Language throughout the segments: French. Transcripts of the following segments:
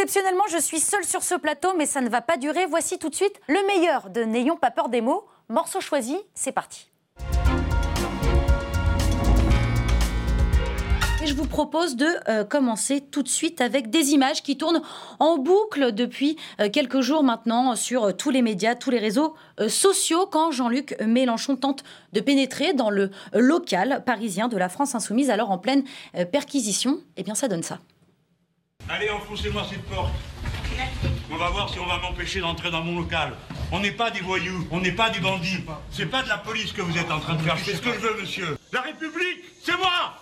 Exceptionnellement, je suis seule sur ce plateau, mais ça ne va pas durer. Voici tout de suite le meilleur de N'ayons pas peur des mots. Morceau choisi, c'est parti. Et je vous propose de euh, commencer tout de suite avec des images qui tournent en boucle depuis euh, quelques jours maintenant sur euh, tous les médias, tous les réseaux sociaux, quand Jean-Luc Mélenchon tente de pénétrer dans le local parisien de la France insoumise, alors en pleine perquisition. Eh bien, ça donne ça. Allez, enfoncez-moi cette porte. On va voir si on va m'empêcher d'entrer dans mon local. On n'est pas des voyous, on n'est pas des bandits. C'est pas de la police que vous êtes en train de faire. Je fais ce que je veux, monsieur. La République, c'est moi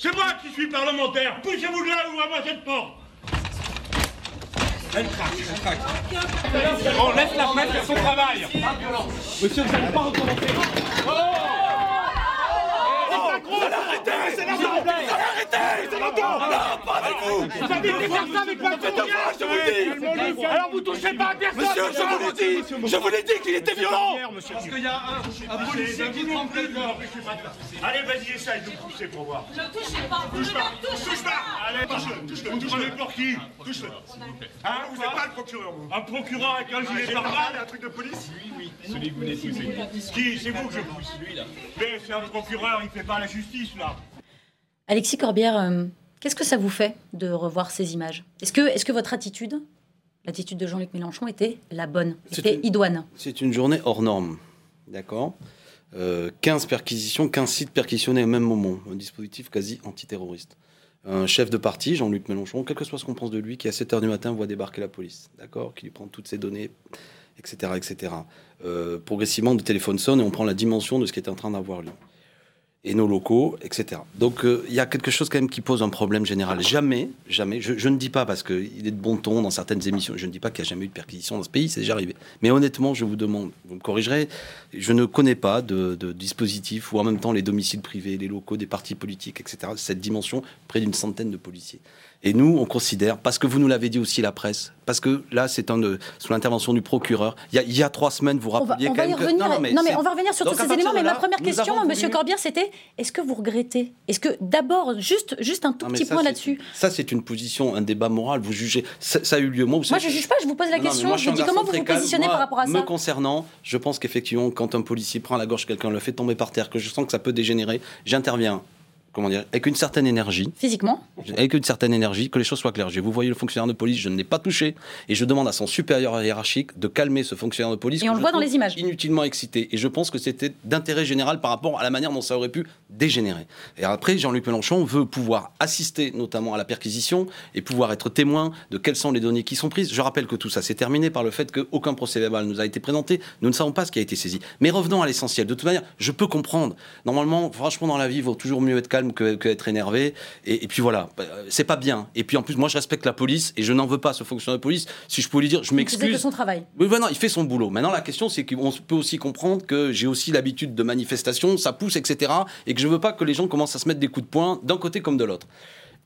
C'est moi qui suis parlementaire. Poussez-vous de là, ouvrez-moi cette porte. Elle craque, elle craque. On laisse la fenêtre faire son travail. Monsieur, vous n'allez pas recommencer. Oh Alors vous touchez pas à personne. Monsieur, je vous l'ai dit. Je vous l'ai dit qu'il était violent. Parce qu'il y a un policier qui nous empêche Allez, vas-y, essaye de me pousser pour voir. Ne touchez pas Touche pas. Touche pas. Allez, touche-le Touche-le Touche-le pour qui Touche-le Hein Vous n'êtes pas le procureur, vous. Un procureur avec un gilet pare-balles un truc de police Oui, oui. Celui que vous venez pousser. Qui C'est vous que je pousse. Lui, là. Mais c'est un procureur, il fait pas la justice, là. Alexis Corbière, euh, qu'est-ce que ça vous fait de revoir ces images? Est-ce que, est que votre attitude, l'attitude de Jean-Luc Mélenchon, était la bonne, était idoine. C'est une journée hors norme, d'accord? 15 euh, perquisitions, 15 sites perquisitionnés au même moment, un dispositif quasi antiterroriste. Un chef de parti, Jean-Luc Mélenchon, quel que soit ce qu'on pense de lui, qui à 7h du matin voit débarquer la police, d'accord? Qui lui prend toutes ses données, etc. etc. Euh, progressivement, le téléphone sonne et on prend la dimension de ce qui est en train d'avoir lieu et nos locaux, etc. Donc euh, il y a quelque chose quand même qui pose un problème général. Jamais, jamais, je, ne dis pas parce qu'il est de bon ton dans certaines émissions, je ne dis pas qu'il n'y a jamais eu de perquisition dans ce pays, c'est déjà arrivé. Mais honnêtement, je vous demande, vous me corrigerez, je ne connais pas de, de dispositif où en même temps les domiciles privés, les locaux des partis politiques, etc., cette dimension, près d'une centaine de policiers. Et nous, on considère, parce que vous nous l'avez dit aussi la presse, parce que là, c'est un de, sous l'intervention du procureur. Il y, a, il y a trois semaines, vous rappeliez on va, quand même non, mais, on va revenir sur tous ces éléments. Mais ma première question, Monsieur Corbière, c'était est-ce que vous regrettez? Est-ce que d'abord, juste, juste un tout petit point là-dessus? Ça, c'est une position, un débat moral. Vous jugez. Ça, a eu lieu. Moi, moi je ne juge pas. Je vous pose la question. je vous dis comment vous vous positionnez par rapport à ça? Me concernant, je pense qu'effectivement, quand un policier prend la gorge quelqu'un, le fait tomber par terre, que je sens que ça peut dégénérer, j'interviens comment dire, avec une certaine énergie. Physiquement Avec une certaine énergie, que les choses soient claires. vous voyez le fonctionnaire de police, je ne l'ai pas touché, et je demande à son supérieur hiérarchique de calmer ce fonctionnaire de police. Et on le voit dans les images. Inutilement excité. Et je pense que c'était d'intérêt général par rapport à la manière dont ça aurait pu dégénérer. Et après, Jean-Luc Mélenchon veut pouvoir assister notamment à la perquisition et pouvoir être témoin de quelles sont les données qui sont prises. Je rappelle que tout ça s'est terminé par le fait qu'aucun procès verbal nous a été présenté. Nous ne savons pas ce qui a été saisi. Mais revenons à l'essentiel. De toute manière, je peux comprendre. Normalement, franchement, dans la vie, il vaut toujours mieux être calme que, que être énervé et, puis voilà, bah, c'est pas bien. Et puis en plus, moi, je respecte la police et je n'en veux pas ce fonctionnaire de police. Si je pouvais lui dire, je m'excuse. Il fait son travail. Oui, non, il fait son boulot. Maintenant, la question, c'est qu'on peut aussi comprendre que j'ai aussi l'habitude de manifestations, ça pousse, etc. Et que je veux pas que les gens commencent à se mettre des coups de poing d'un côté comme de l'autre.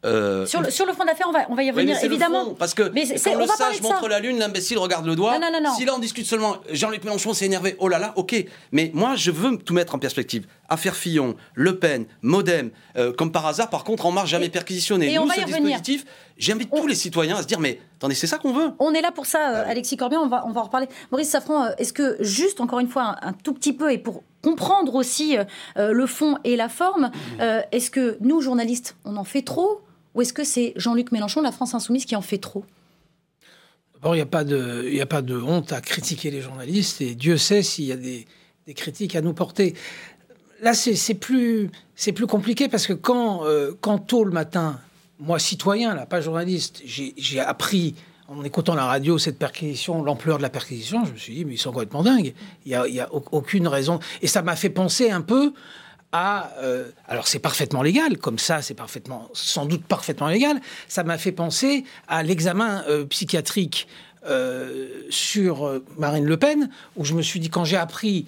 Euh, sur, le, sur, le, fond d'affaires, on va, on va y revenir, évidemment. parce que mais quand le sage montre la lune, l'imbécile regarde le doigt. Non, non, non, si là on discute seulement, Jean-Luc Mélenchon s'est énervé, oh là là, ok. Mais moi, je veux tout mettre en perspective. Affaire Fillon, Le Pen, Modem, euh, comme par hasard, par contre, en marche jamais perquisitionné. Et Nous, on va ce dispositif, j'invite tous les citoyens à se dire, mais attendez, c'est ça qu'on veut. On est là pour ça, euh, Alexis Corbian, on va, on va en reparler. Maurice Safran, est-ce que juste, encore une fois, un, tout petit peu, et pour comprendre aussi le fond et la forme, est-ce que nous, journalistes, on en fait trop ou est-ce que c'est Jean-Luc Mélenchon, la France Insoumise, qui en fait trop? D'abord, il n'y a, pas de, a pas de honte à critiquer les journalistes, et Dieu sait s'il y a des, critiques à nous porter. Là, c'est plus, plus compliqué parce que quand, euh, quand tôt le matin, moi, citoyen, là, pas journaliste, j'ai appris en écoutant la radio cette perquisition, l'ampleur de la perquisition, je me suis dit, mais ils sont complètement dingues. Il n'y a, aucune raison. Et ça m'a fait penser un peu à... Euh, alors c'est parfaitement légal, comme ça c'est parfaitement, sans doute parfaitement légal, ça m'a fait penser à l'examen euh, psychiatrique euh, sur Marine Le Pen, où je me suis dit, quand j'ai appris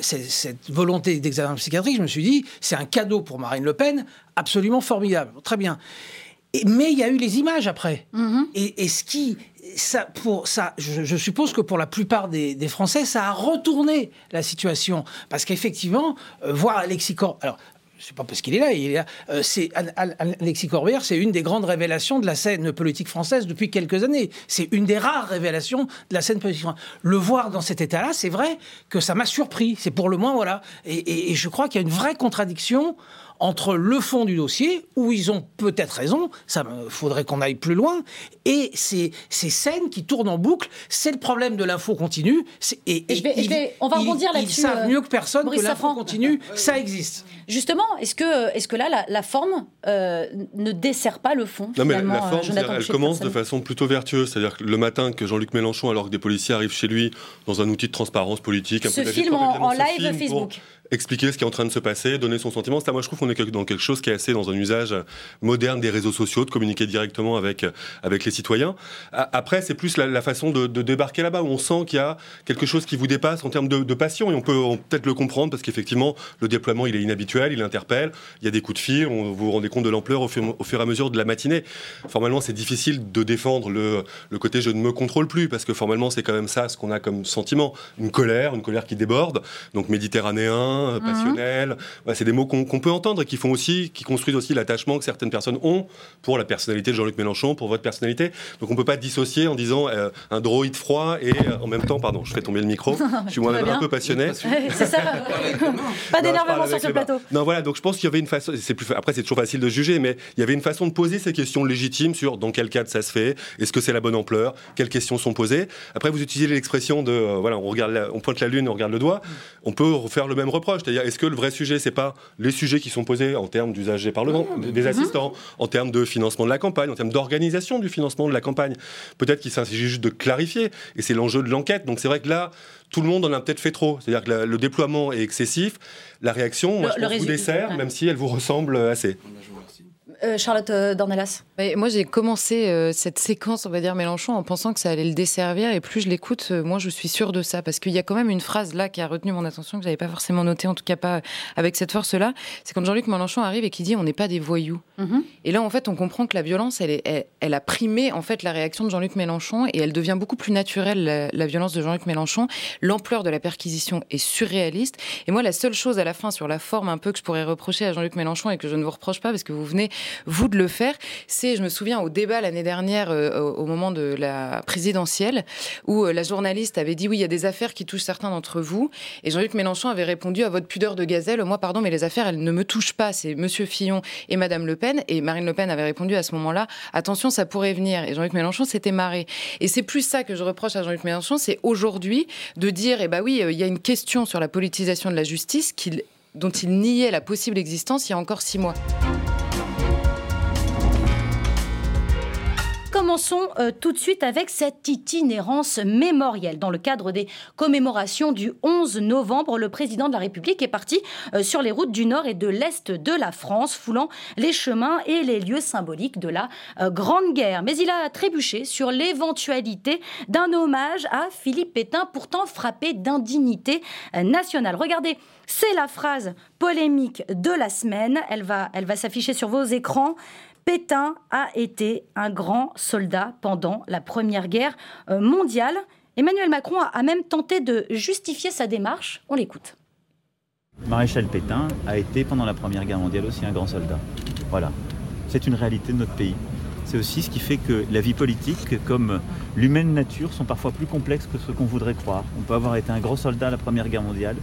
cette, volonté d'examen psychiatrique, je me suis dit, c'est un cadeau pour Marine Le Pen, absolument formidable, très bien. mais il y a eu les images après. Mm-hmm. et, et, ce qui ça, pour ça, je, suppose que pour la plupart des, Français, ça a retourné la situation. Parce qu'effectivement, euh, voir Alexis Corbière... Alors, c'est pas parce qu'il est là, il est là. Euh, c'est Alexis Corbière, c'est une des grandes révélations de la scène politique française depuis quelques années. C'est une des rares révélations de la scène politique française. Le voir dans cet état-là, c'est vrai que ça m'a surpris. C'est pour le moins voilà. Et, et je crois qu'il y a une vraie contradiction entre le fond du dossier, où ils ont peut-être raison, ça faudrait qu'on aille plus loin, et ces, ces scènes qui tournent en boucle, c'est le problème de l'info continue. Et, et, on va rebondir là-dessus. Ils savent euh, mieux que personne que l'info continue, ça existe. Justement, est-ce que, est que là, la, forme euh, ne dessert pas le fond Non, mais la, forme, elle commence de façon plutôt vertueuse. C'est-à-dire que le matin que Jean-Luc Mélenchon, alors que des policiers arrivent chez lui dans un outil de transparence politique, un ce film en, live Facebook expliquer ce qui est en train de se passer, donner son sentiment. Ça, moi, je trouve qu'on est dans quelque chose qui est assez dans un usage moderne des réseaux sociaux, de communiquer directement avec, avec les citoyens. Après, c'est plus la, façon de, débarquer là-bas, où on sent qu'il y a quelque chose qui vous dépasse en termes de, passion, et on peut peut-être le comprendre, parce qu'effectivement, le déploiement, il est inhabituel, il interpelle, il y a des coups de fil, on, vous vous rendez compte de l'ampleur au, au, fur et à mesure de la matinée. Formellement, c'est difficile de défendre le, le côté je ne me contrôle plus, parce que formellement, c'est quand même ça ce qu'on a comme sentiment. Une colère, une colère qui déborde, donc méditerranéen, Mhm. passionnel. c'est des mots qu'on peut entendre et qui font aussi, qui construisent aussi l'attachement que certaines personnes ont pour la personnalité de Jean-Luc Mélenchon, pour votre personnalité. Donc on peut pas dissocier en disant euh, un droïde froid et euh, en même temps, pardon, je fais tomber le micro. je suis moi-même un peu passionné. c'est ça. pas d'énervement sur ce plateau. Non, voilà. Donc je pense qu'il y avait une façon. C'est plus. Après, c'est toujours facile de juger, mais il y avait une façon de poser ces questions légitimes sur dans quel cadre ça se fait, est-ce que c'est la bonne ampleur, quelles questions sont posées. Après, vous utilisez l'expression de euh, voilà, on regarde, on pointe la lune, on regarde le doigt. On peut refaire le même reproche c'est-à-dire, est-ce que le vrai sujet, c'est pas les sujets qui sont posés en termes d'usage des parlements, mmh. des assistants, en termes de financement de la campagne, en termes d'organisation du financement de la campagne? Peut-être qu'il s'agit juste de clarifier, et c'est l'enjeu de l'enquête. Donc c'est vrai que là, tout le monde en a peut-être fait trop. C'est-à-dire que le déploiement est excessif. La réaction, moi, je pense, vous dessert, même si elle vous ressemble assez. Euh, Charlotte euh, Dornelas Moi, j'ai commencé euh, cette séquence, on va dire, Mélenchon, en pensant que ça allait le desservir. Et plus je l'écoute, moi, je suis sûre de ça. Parce qu'il y a quand même une phrase là qui a retenu mon attention, que j'avais pas forcément notée, en tout cas pas avec cette force-là. C'est quand Jean-Luc Mélenchon arrive et qui dit on n'est pas des voyous. Mhm. Et là, en fait, on comprend que la violence, elle, est, elle, a primé en fait la réaction de Jean-Luc Mélenchon et elle devient beaucoup plus naturelle, la, la violence de Jean-Luc Mélenchon. L'ampleur de la perquisition est surréaliste. Et moi, la seule chose à la fin sur la forme un peu que je pourrais reprocher à Jean-Luc Mélenchon et que je ne vous reproche pas parce que vous venez vous de le faire, c'est, je me souviens au débat l'année dernière, euh, au moment de la présidentielle, où euh, la journaliste avait dit oui, il y a des affaires qui touchent certains d'entre vous, et Jean-Luc Mélenchon avait répondu à votre pudeur de gazelle, moi pardon, mais les affaires, elles ne me touchent pas, c'est Monsieur Fillon et Madame Le Pen, et Marine Le Pen avait répondu à ce moment-là, attention, ça pourrait venir, et Jean-Luc Mélenchon s'était marré. Et c'est plus ça que je reproche à Jean-Luc Mélenchon, c'est aujourd'hui de dire, eh ben oui, euh, il y a une question sur la politisation de la justice dont il niait la possible existence il y a encore six mois. Commençons euh, tout de suite avec cette itinérance mémorielle. Dans le cadre des commémorations du 11 novembre, le président de la République est parti euh, sur les routes du nord et de l'est de la France, foulant les chemins et les lieux symboliques de la euh, Grande Guerre. Mais il a trébuché sur l'éventualité d'un hommage à Philippe Pétain, pourtant frappé d'indignité nationale. Regardez, c'est la phrase polémique de la semaine. Elle va, elle va s'afficher sur vos écrans. Pétain a été un grand soldat pendant la Première Guerre euh, mondiale. Emmanuel Macron a même tenté de justifier sa démarche. On l'écoute. Maréchal Pétain a été pendant la Première Guerre mondiale aussi un grand soldat. Voilà. C'est une réalité de notre pays. C'est aussi ce qui fait que la vie politique, comme l'humaine nature, sont parfois plus complexes que ce qu'on voudrait croire. On peut avoir été un grand soldat à la Première Guerre mondiale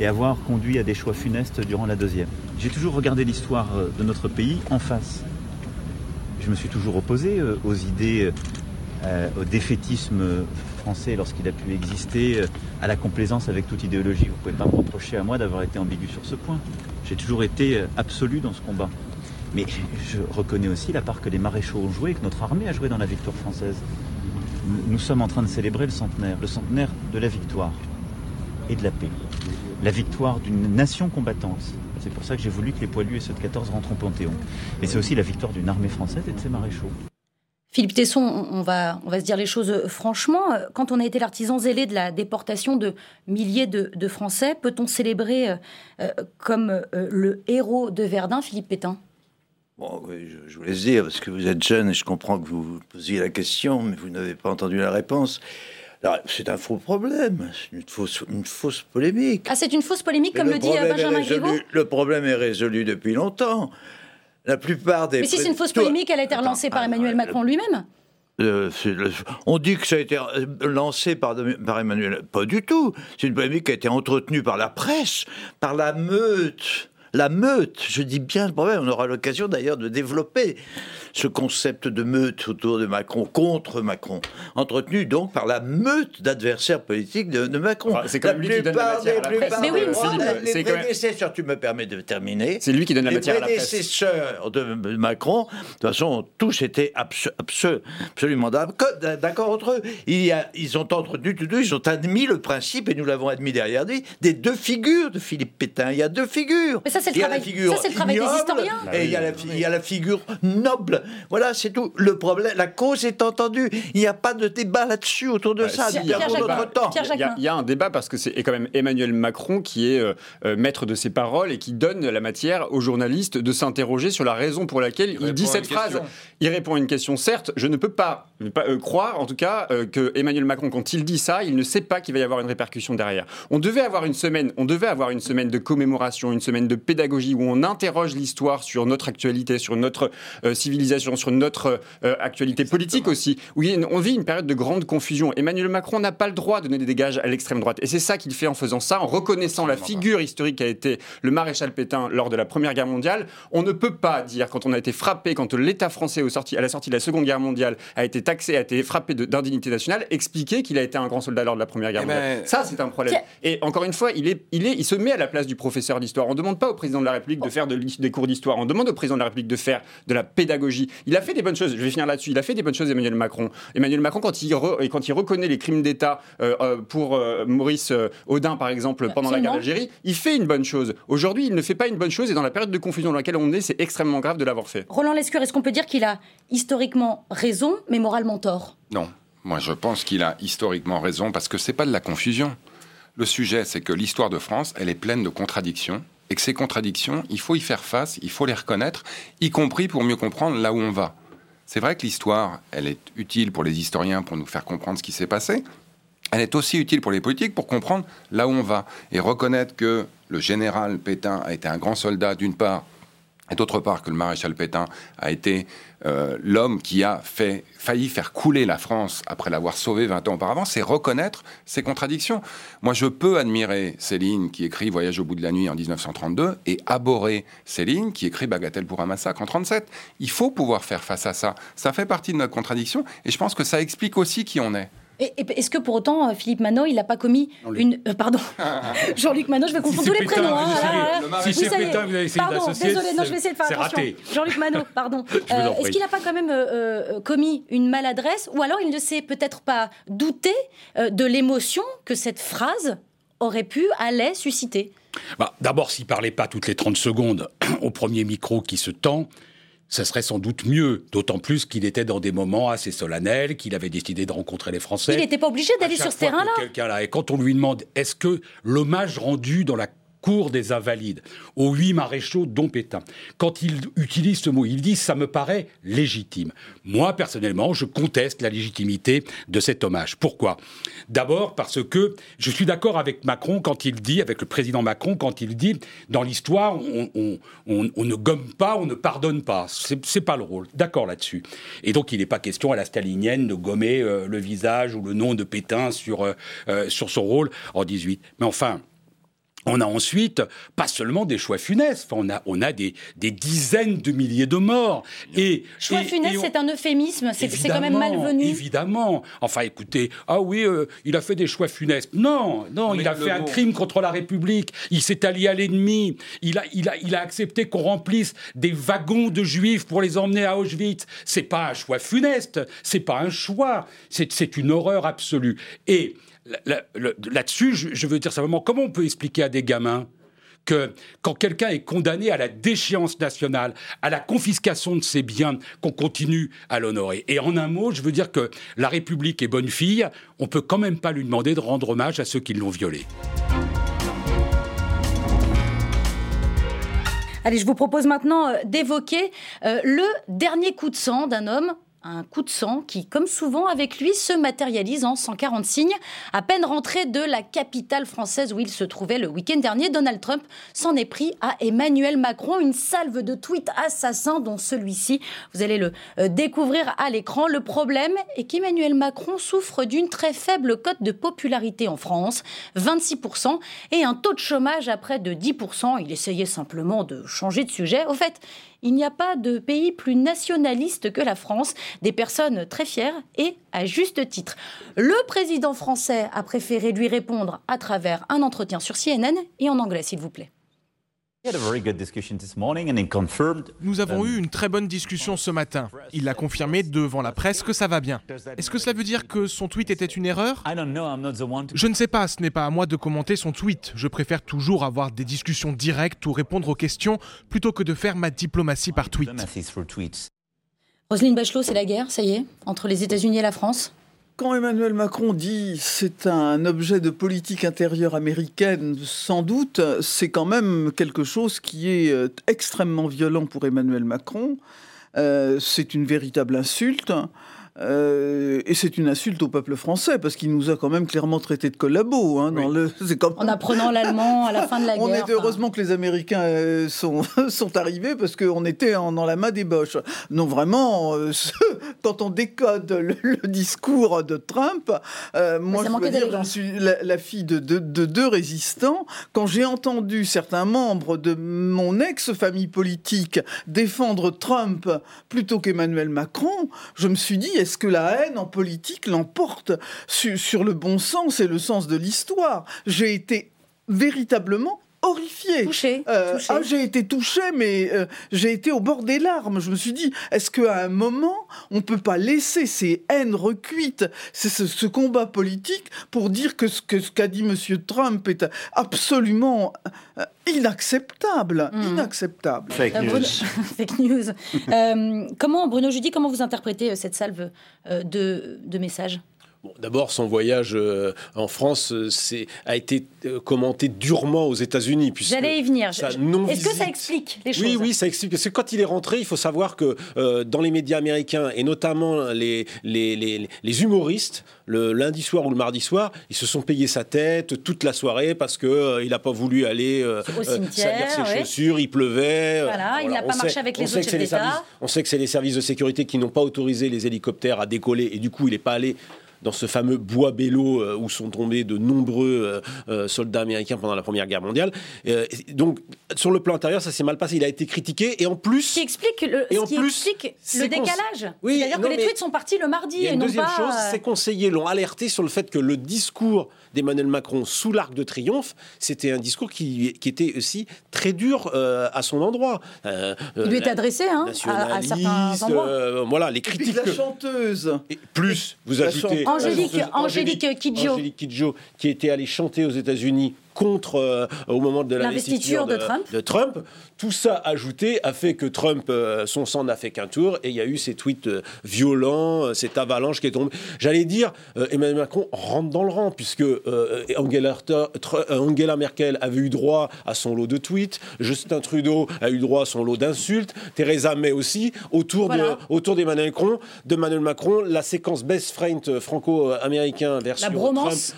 et avoir conduit à des choix funestes durant la Deuxième. J'ai toujours regardé l'histoire euh, de notre pays en face je me suis toujours opposé euh, aux idées, euh, au défaitisme français lorsqu'il a pu exister, euh, à la complaisance avec toute idéologie. Vous ne pouvez pas me reprocher à moi d'avoir été ambigu sur ce point. J'ai toujours été absolu dans ce combat. Mais je reconnais aussi la part que les maréchaux ont joué, que notre armée a joué dans la victoire française. Nous sommes en train de célébrer le centenaire, le centenaire de la victoire et de la paix. La victoire d'une nation combattante, c'est pour ça que j'ai voulu que les poilus et ceux de 14 rentrent au Panthéon. Et c'est aussi la victoire d'une armée française et de ses maréchaux. Philippe Tesson, on va, on va se dire les choses franchement. Quand on a été l'artisan zélé de la déportation de milliers de, Français, peut-on célébrer euh, euh, comme euh, le héros de Verdun, Philippe Pétain? Bon, oui, je, je, vous laisse dire, parce que vous êtes jeune et je comprends que vous posiez la question, mais vous n'avez pas entendu la réponse. C'est un faux problème, c'est une fausse, une fausse polémique. Ah, c'est une fausse polémique, comme le, dit euh, Benjamin Griveaux Le problème est résolu depuis longtemps. La plupart des. Mais si c'est une fausse polémique, elle a été relancée par Emmanuel Macron lui-même euh, on dit que ça a été lancé par, par Emmanuel. Pas du tout. C'est une polémique qui a été entretenue par la presse, par la meute la meute, je dis bien le problème, on aura l'occasion d'ailleurs de développer ce concept de meute autour de Macron, contre Macron, entretenu donc par la meute d'adversaires politiques de, Macron. c'est quand même lui qui donne la matière à la presse. Mais oui, il me semble. Les prédécesseurs, tu me permets de terminer. C'est lui qui donne la matière à la presse. Les prédécesseurs de Macron, de toute façon, tous été absolument d'accord entre eux. Il y a, ils ont entretenu tous deux, ils ont admis le principe, et nous l'avons admis derrière lui, des deux figures de Philippe Pétain. Il y a deux figures. Mais ça, c'est le, travail, ça, le travail des historiens. Et il y, a la, il y a la figure noble voilà, c'est tout. Le problème, la cause est entendue. Il n'y a pas de débat là-dessus autour de bah, ça. il y a temps. Il y, a un débat parce que c'est quand même Emmanuel Macron qui est euh, euh, maître de ses paroles et qui donne la matière aux journalistes de s'interroger sur la raison pour laquelle il, dit cette phrase. Il répond à une question, certes. Je ne peux pas, euh, croire, en tout cas, que Emmanuel Macron, quand il dit ça, il ne sait pas qu'il va y avoir une répercussion derrière. On devait avoir une semaine, on devait avoir une semaine de commémoration, une semaine de pédagogie où on interroge l'histoire sur notre actualité, sur notre civilisation, sur notre euh, actualité politique aussi. Oui, on vit une période de grande confusion. Emmanuel Macron n'a pas le droit de donner des gages à l'extrême droite. Et c'est ça qu'il fait en faisant ça, en reconnaissant la figure historique qu'a été le maréchal Pétain lors de la Première Guerre mondiale. On ne peut pas dire, quand on a été frappé, quand l'État français, au sorti, à la sortie de la Seconde Guerre mondiale, a été taxé, a été frappé d'indignité nationale, expliquer qu'il a été un grand soldat lors de la Première Guerre eh mondiale. Ben, ça, c'est un problème. Et encore une fois, il, est, il, est, il se met à la place du professeur d'histoire. On ne demande pas au président de la République de faire de, des cours d'histoire. On demande au président de la République de faire de la pédagogie. Il a fait des bonnes choses. Je vais finir là-dessus. Il a fait des bonnes choses, Emmanuel Macron. Emmanuel Macron, quand il, quand il reconnaît les crimes d'État euh, euh, pour euh, Maurice Audin, par exemple, pendant la guerre d'Algérie, il fait une bonne chose. Aujourd'hui, il ne fait pas une bonne chose et dans la période de confusion dans laquelle on est, c'est extrêmement grave de l'avoir fait. Roland Lescure, est-ce qu'on peut dire qu'il a historiquement raison, mais moralement tort? Non. Moi, je pense qu'il a historiquement raison parce que c'est pas de la confusion. Le sujet, c'est que l'histoire de France, elle est pleine de contradictions et que ces contradictions, il faut y faire face, il faut les reconnaître, y compris pour mieux comprendre là où on va. C'est vrai que l'histoire, elle est utile pour les historiens pour nous faire comprendre ce qui s'est passé. Elle est aussi utile pour les politiques pour comprendre là où on va et reconnaître que le général Pétain a été un grand soldat d'une part et d'autre part que le maréchal Pétain a été euh, l'homme qui a failli faire couler la France après l'avoir sauvée 20 ans auparavant, c'est reconnaître ces contradictions. Moi, je peux admirer Céline qui écrit Voyage au bout de la nuit en 1932 et abhorrer Céline qui écrit Bagatelle pour un massacre en 37. Il faut pouvoir faire face à ça. Ça fait partie de notre contradiction et je pense que ça explique aussi qui on est. Est-ce que pour autant, euh, Philippe Manot, il n'a pas commis une. Euh, pardon. Jean-Luc Manot, je vais confondre tous les prénoms. Hein, si c'est Pétain, vous avez essayé Pardon, désolé, non, je vais essayer de faire attention. Jean-Luc Manot, pardon. Euh, est-ce qu'il n'a pas quand même commis une maladresse Ou alors il ne s'est peut-être pas douté de l'émotion que cette phrase aurait pu, allait susciter? Bah, D'abord, s'il parlait pas toutes les 30 secondes au premier micro qui se tend, ce serait sans doute mieux, d'autant plus qu'il était dans des moments assez solennels, qu'il avait décidé de rencontrer les Français. Il n'était pas obligé d'aller sur ce terrain-là. Et quand on lui demande, est-ce que l'hommage rendu dans la cour des Invalides, aux huit maréchaux dont Pétain. Quand il utilise ce mot, il dit ça me paraît légitime. Moi, personnellement, je conteste la légitimité de cet hommage. Pourquoi? D'abord parce que je suis d'accord avec Macron quand il dit, avec le président Macron, quand il dit dans l'histoire, on, ne gomme pas, on ne pardonne pas. C'est pas le rôle. D'accord là-dessus. Et donc, il n'est pas question à la stalinienne de gommer euh, le visage ou le nom de Pétain sur, euh, euh, sur son rôle en 18. Mais enfin, on a ensuite pas seulement des choix funestes, on a, on a des, des dizaines de milliers de morts. Et, choix funestes, c'est un euphémisme, c'est quand même malvenu. Évidemment. Enfin, écoutez, ah oui, euh, il a fait des choix funestes. Non, non, il a fait un crime contre la République. Il s'est allié à l'ennemi. Il a, il, a, il a accepté qu'on remplisse des wagons de juifs pour les emmener à Auschwitz. C'est pas un choix funeste, c'est pas un choix, c'est une horreur absolue. Et Là-dessus, je veux dire simplement, comment on peut expliquer à des gamins que quand quelqu'un est condamné à la déchéance nationale, à la confiscation de ses biens, qu'on continue à l'honorer? Et en un mot, je veux dire que la République est bonne fille, on peut quand même pas lui demander de rendre hommage à ceux qui l'ont violée. Allez, je vous propose maintenant euh, d'évoquer euh, le dernier coup de sang d'un homme un coup de sang qui, comme souvent avec lui, se matérialise en 140 signes. À peine rentré de la capitale française où il se trouvait le week-end dernier, Donald Trump s'en est pris à Emmanuel Macron, une salve de tweets assassins dont celui-ci, vous allez le euh, découvrir à l'écran. Le problème est qu'Emmanuel Macron souffre d'une très faible cote de popularité en France, 26%, et un taux de chômage à près de 10%. Il essayait simplement de changer de sujet. Au fait, il n'y a pas de pays plus nationaliste que la France, des personnes très fières et à juste titre. Le président français a préféré lui répondre à travers un entretien sur CNN et en anglais, s'il vous plaît. Nous avons eu une très bonne discussion ce matin. Il a confirmé devant la presse que ça va bien. Est-ce que cela veut dire que son tweet était une erreur? Je ne sais pas, ce n'est pas à moi de commenter son tweet. Je préfère toujours avoir des discussions directes ou répondre aux questions plutôt que de faire ma diplomatie par tweet. Roselyne Bachelot, c'est la guerre, ça y est, entre les États-Unis et la France quand Emmanuel Macron dit c'est un objet de politique intérieure américaine, sans doute, c'est quand même quelque chose qui est euh, extrêmement violent pour Emmanuel Macron. Euh, c'est une véritable insulte. Euh, et c'est une insulte au peuple français, parce qu'il nous a quand même clairement traité de collabos. Hein, dans le, comme... En apprenant l'allemand à la fin de la guerre. On est heureusement que les Américains euh, sont, sont arrivés, parce qu'on était dans la main des Boches. Non, vraiment, euh, quand on décode le, discours de Trump, moi, je veux dire, j'en suis la, fille de, de, de, deux résistants. Quand j'ai entendu certains membres de mon ex-famille politique défendre Trump plutôt qu'Emmanuel Macron, je me suis dit, est-ce que la haine en politique l'emporte sur le bon sens et le sens de l'histoire? J'ai été véritablement horrifié. Touché. Euh, ah, j'ai été touché, mais euh, j'ai été au bord des larmes. Je me suis dit, est-ce qu'à un moment, on ne peut pas laisser ces haines recuites, ce, ce, combat politique, pour dire que ce qu'a dit M. Trump est absolument euh, inacceptable. Hmm. Inacceptable. Fake news. Fake news. comment, Bruno Judy, comment vous interprétez cette salve de, de messages? D'abord, son voyage euh, en France euh, a été euh, commenté durement aux États-Unis. J'allais y venir. Est-ce que ça explique les choses Oui, oui, ça explique. Parce que quand il est rentré, il faut savoir que dans les médias américains, et notamment les, les, humoristes, le lundi soir ou le mardi soir, ils se sont payés sa tête toute la soirée parce qu'il n'a pas voulu aller salir ses chaussures, il pleuvait. Voilà, il n'a pas marché avec les autres chefs On sait que c'est les services de sécurité qui n'ont pas autorisé les hélicoptères à décoller et du coup, il n'est pas allé dans ce fameux bois Bello euh, où sont tombés de nombreux euh, euh, soldats américains pendant la Première Guerre mondiale. donc, sur le plan intérieur, ça s'est mal passé. Il a été critiqué et en plus. Qui explique le, et en plus, le décalage. Oui, C'est-à-dire que les tweets sont partis le mardi. Il y a une deuxième chose, ses conseillers l'ont alerté sur le fait que le discours d'Emmanuel Macron sous l'arc de triomphe, c'était un discours qui, qui, était aussi très dur à son endroit. il lui était adressé hein, à, certains endroits. voilà, les critiques. la chanteuse. plus, vous ajoutez Angélique, Angélique, Kidjo. Angélique Kidjo, qui était allée chanter aux États-Unis contre, euh, au moment de l'investiture de, de, Trump. Tout ça ajouté a fait que Trump, euh, son sang n'a fait qu'un tour et il y a eu ces tweets euh, violents, cette avalanche qui est tombée. J'allais dire, Emmanuel Macron rentre dans le rang puisque Angela, Angela, Merkel avait eu droit à son lot de tweets, Justin Trudeau a eu droit à son lot d'insultes, Theresa May aussi, autour autour d'Emmanuel Macron, de Emmanuel Macron, la séquence best friend franco-américain versus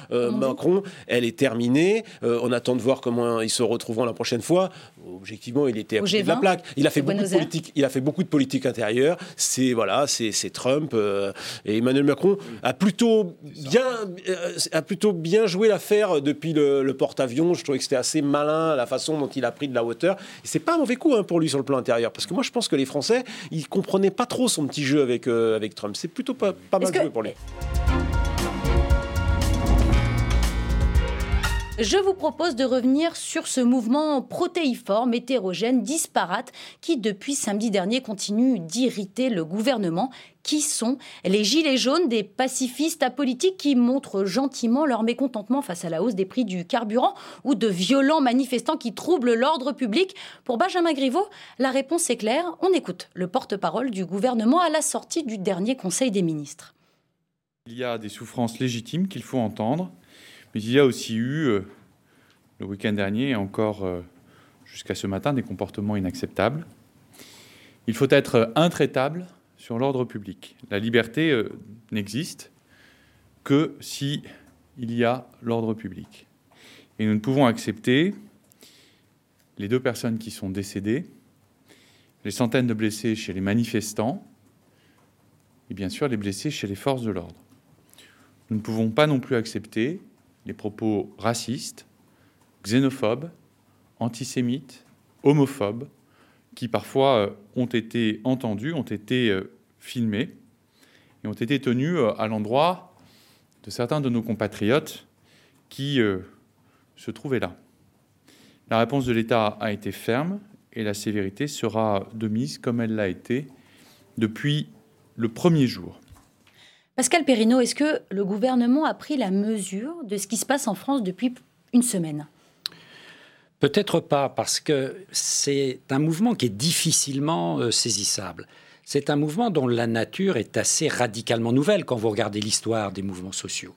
Trump Macron, elle est terminée. Euh, on attend de voir comment ils se retrouveront la prochaine fois. Objectivement, il était à côté de la plaque. Il a fait beaucoup de politique. Il a fait beaucoup de politique intérieure. C'est voilà, c'est Trump euh, et Emmanuel Macron a plutôt bien euh, a plutôt bien joué l'affaire depuis le, porte-avions. Je trouvais que c'était assez malin la façon dont il a pris de la hauteur. C'est pas un mauvais coup hein, pour lui sur le plan intérieur parce que moi je pense que les Français ils comprenaient pas trop son petit jeu avec avec Trump. C'est plutôt pas pas mal joué pour lui. Je vous propose de revenir sur ce mouvement protéiforme, hétérogène, disparate, qui depuis samedi dernier continue d'irriter le gouvernement. Qui sont les gilets jaunes des pacifistes apolitiques qui montrent gentiment leur mécontentement face à la hausse des prix du carburant ou de violents manifestants qui troublent l'ordre public? Pour Benjamin Griveaux, la réponse est claire. On écoute le porte-parole du gouvernement à la sortie du dernier Conseil des ministres. Il y a des souffrances légitimes qu'il faut entendre mais il y a aussi eu, euh, le week-end dernier et encore euh, jusqu'à ce matin, des comportements inacceptables. Il faut être intraitable sur l'ordre public. La liberté euh, n'existe que si il y a l'ordre public. Et nous ne pouvons accepter les deux personnes qui sont décédées, les centaines de blessés chez les manifestants, et bien sûr les blessés chez les forces de l'ordre. Nous ne pouvons pas non plus accepter les propos racistes, xénophobes, antisémites, homophobes, qui parfois euh, ont été entendus, ont été euh, filmés et ont été tenus euh, à l'endroit de certains de nos compatriotes qui se trouvaient là. La réponse de l'État a été ferme et la sévérité sera de mise comme elle l'a été depuis le premier jour. Pascal Perrineau, est-ce que le gouvernement a pris la mesure de ce qui se passe en France depuis une semaine? Peut-être pas, parce que c'est un mouvement qui est difficilement euh, saisissable. C'est un mouvement dont la nature est assez radicalement nouvelle quand vous regardez l'histoire des mouvements sociaux.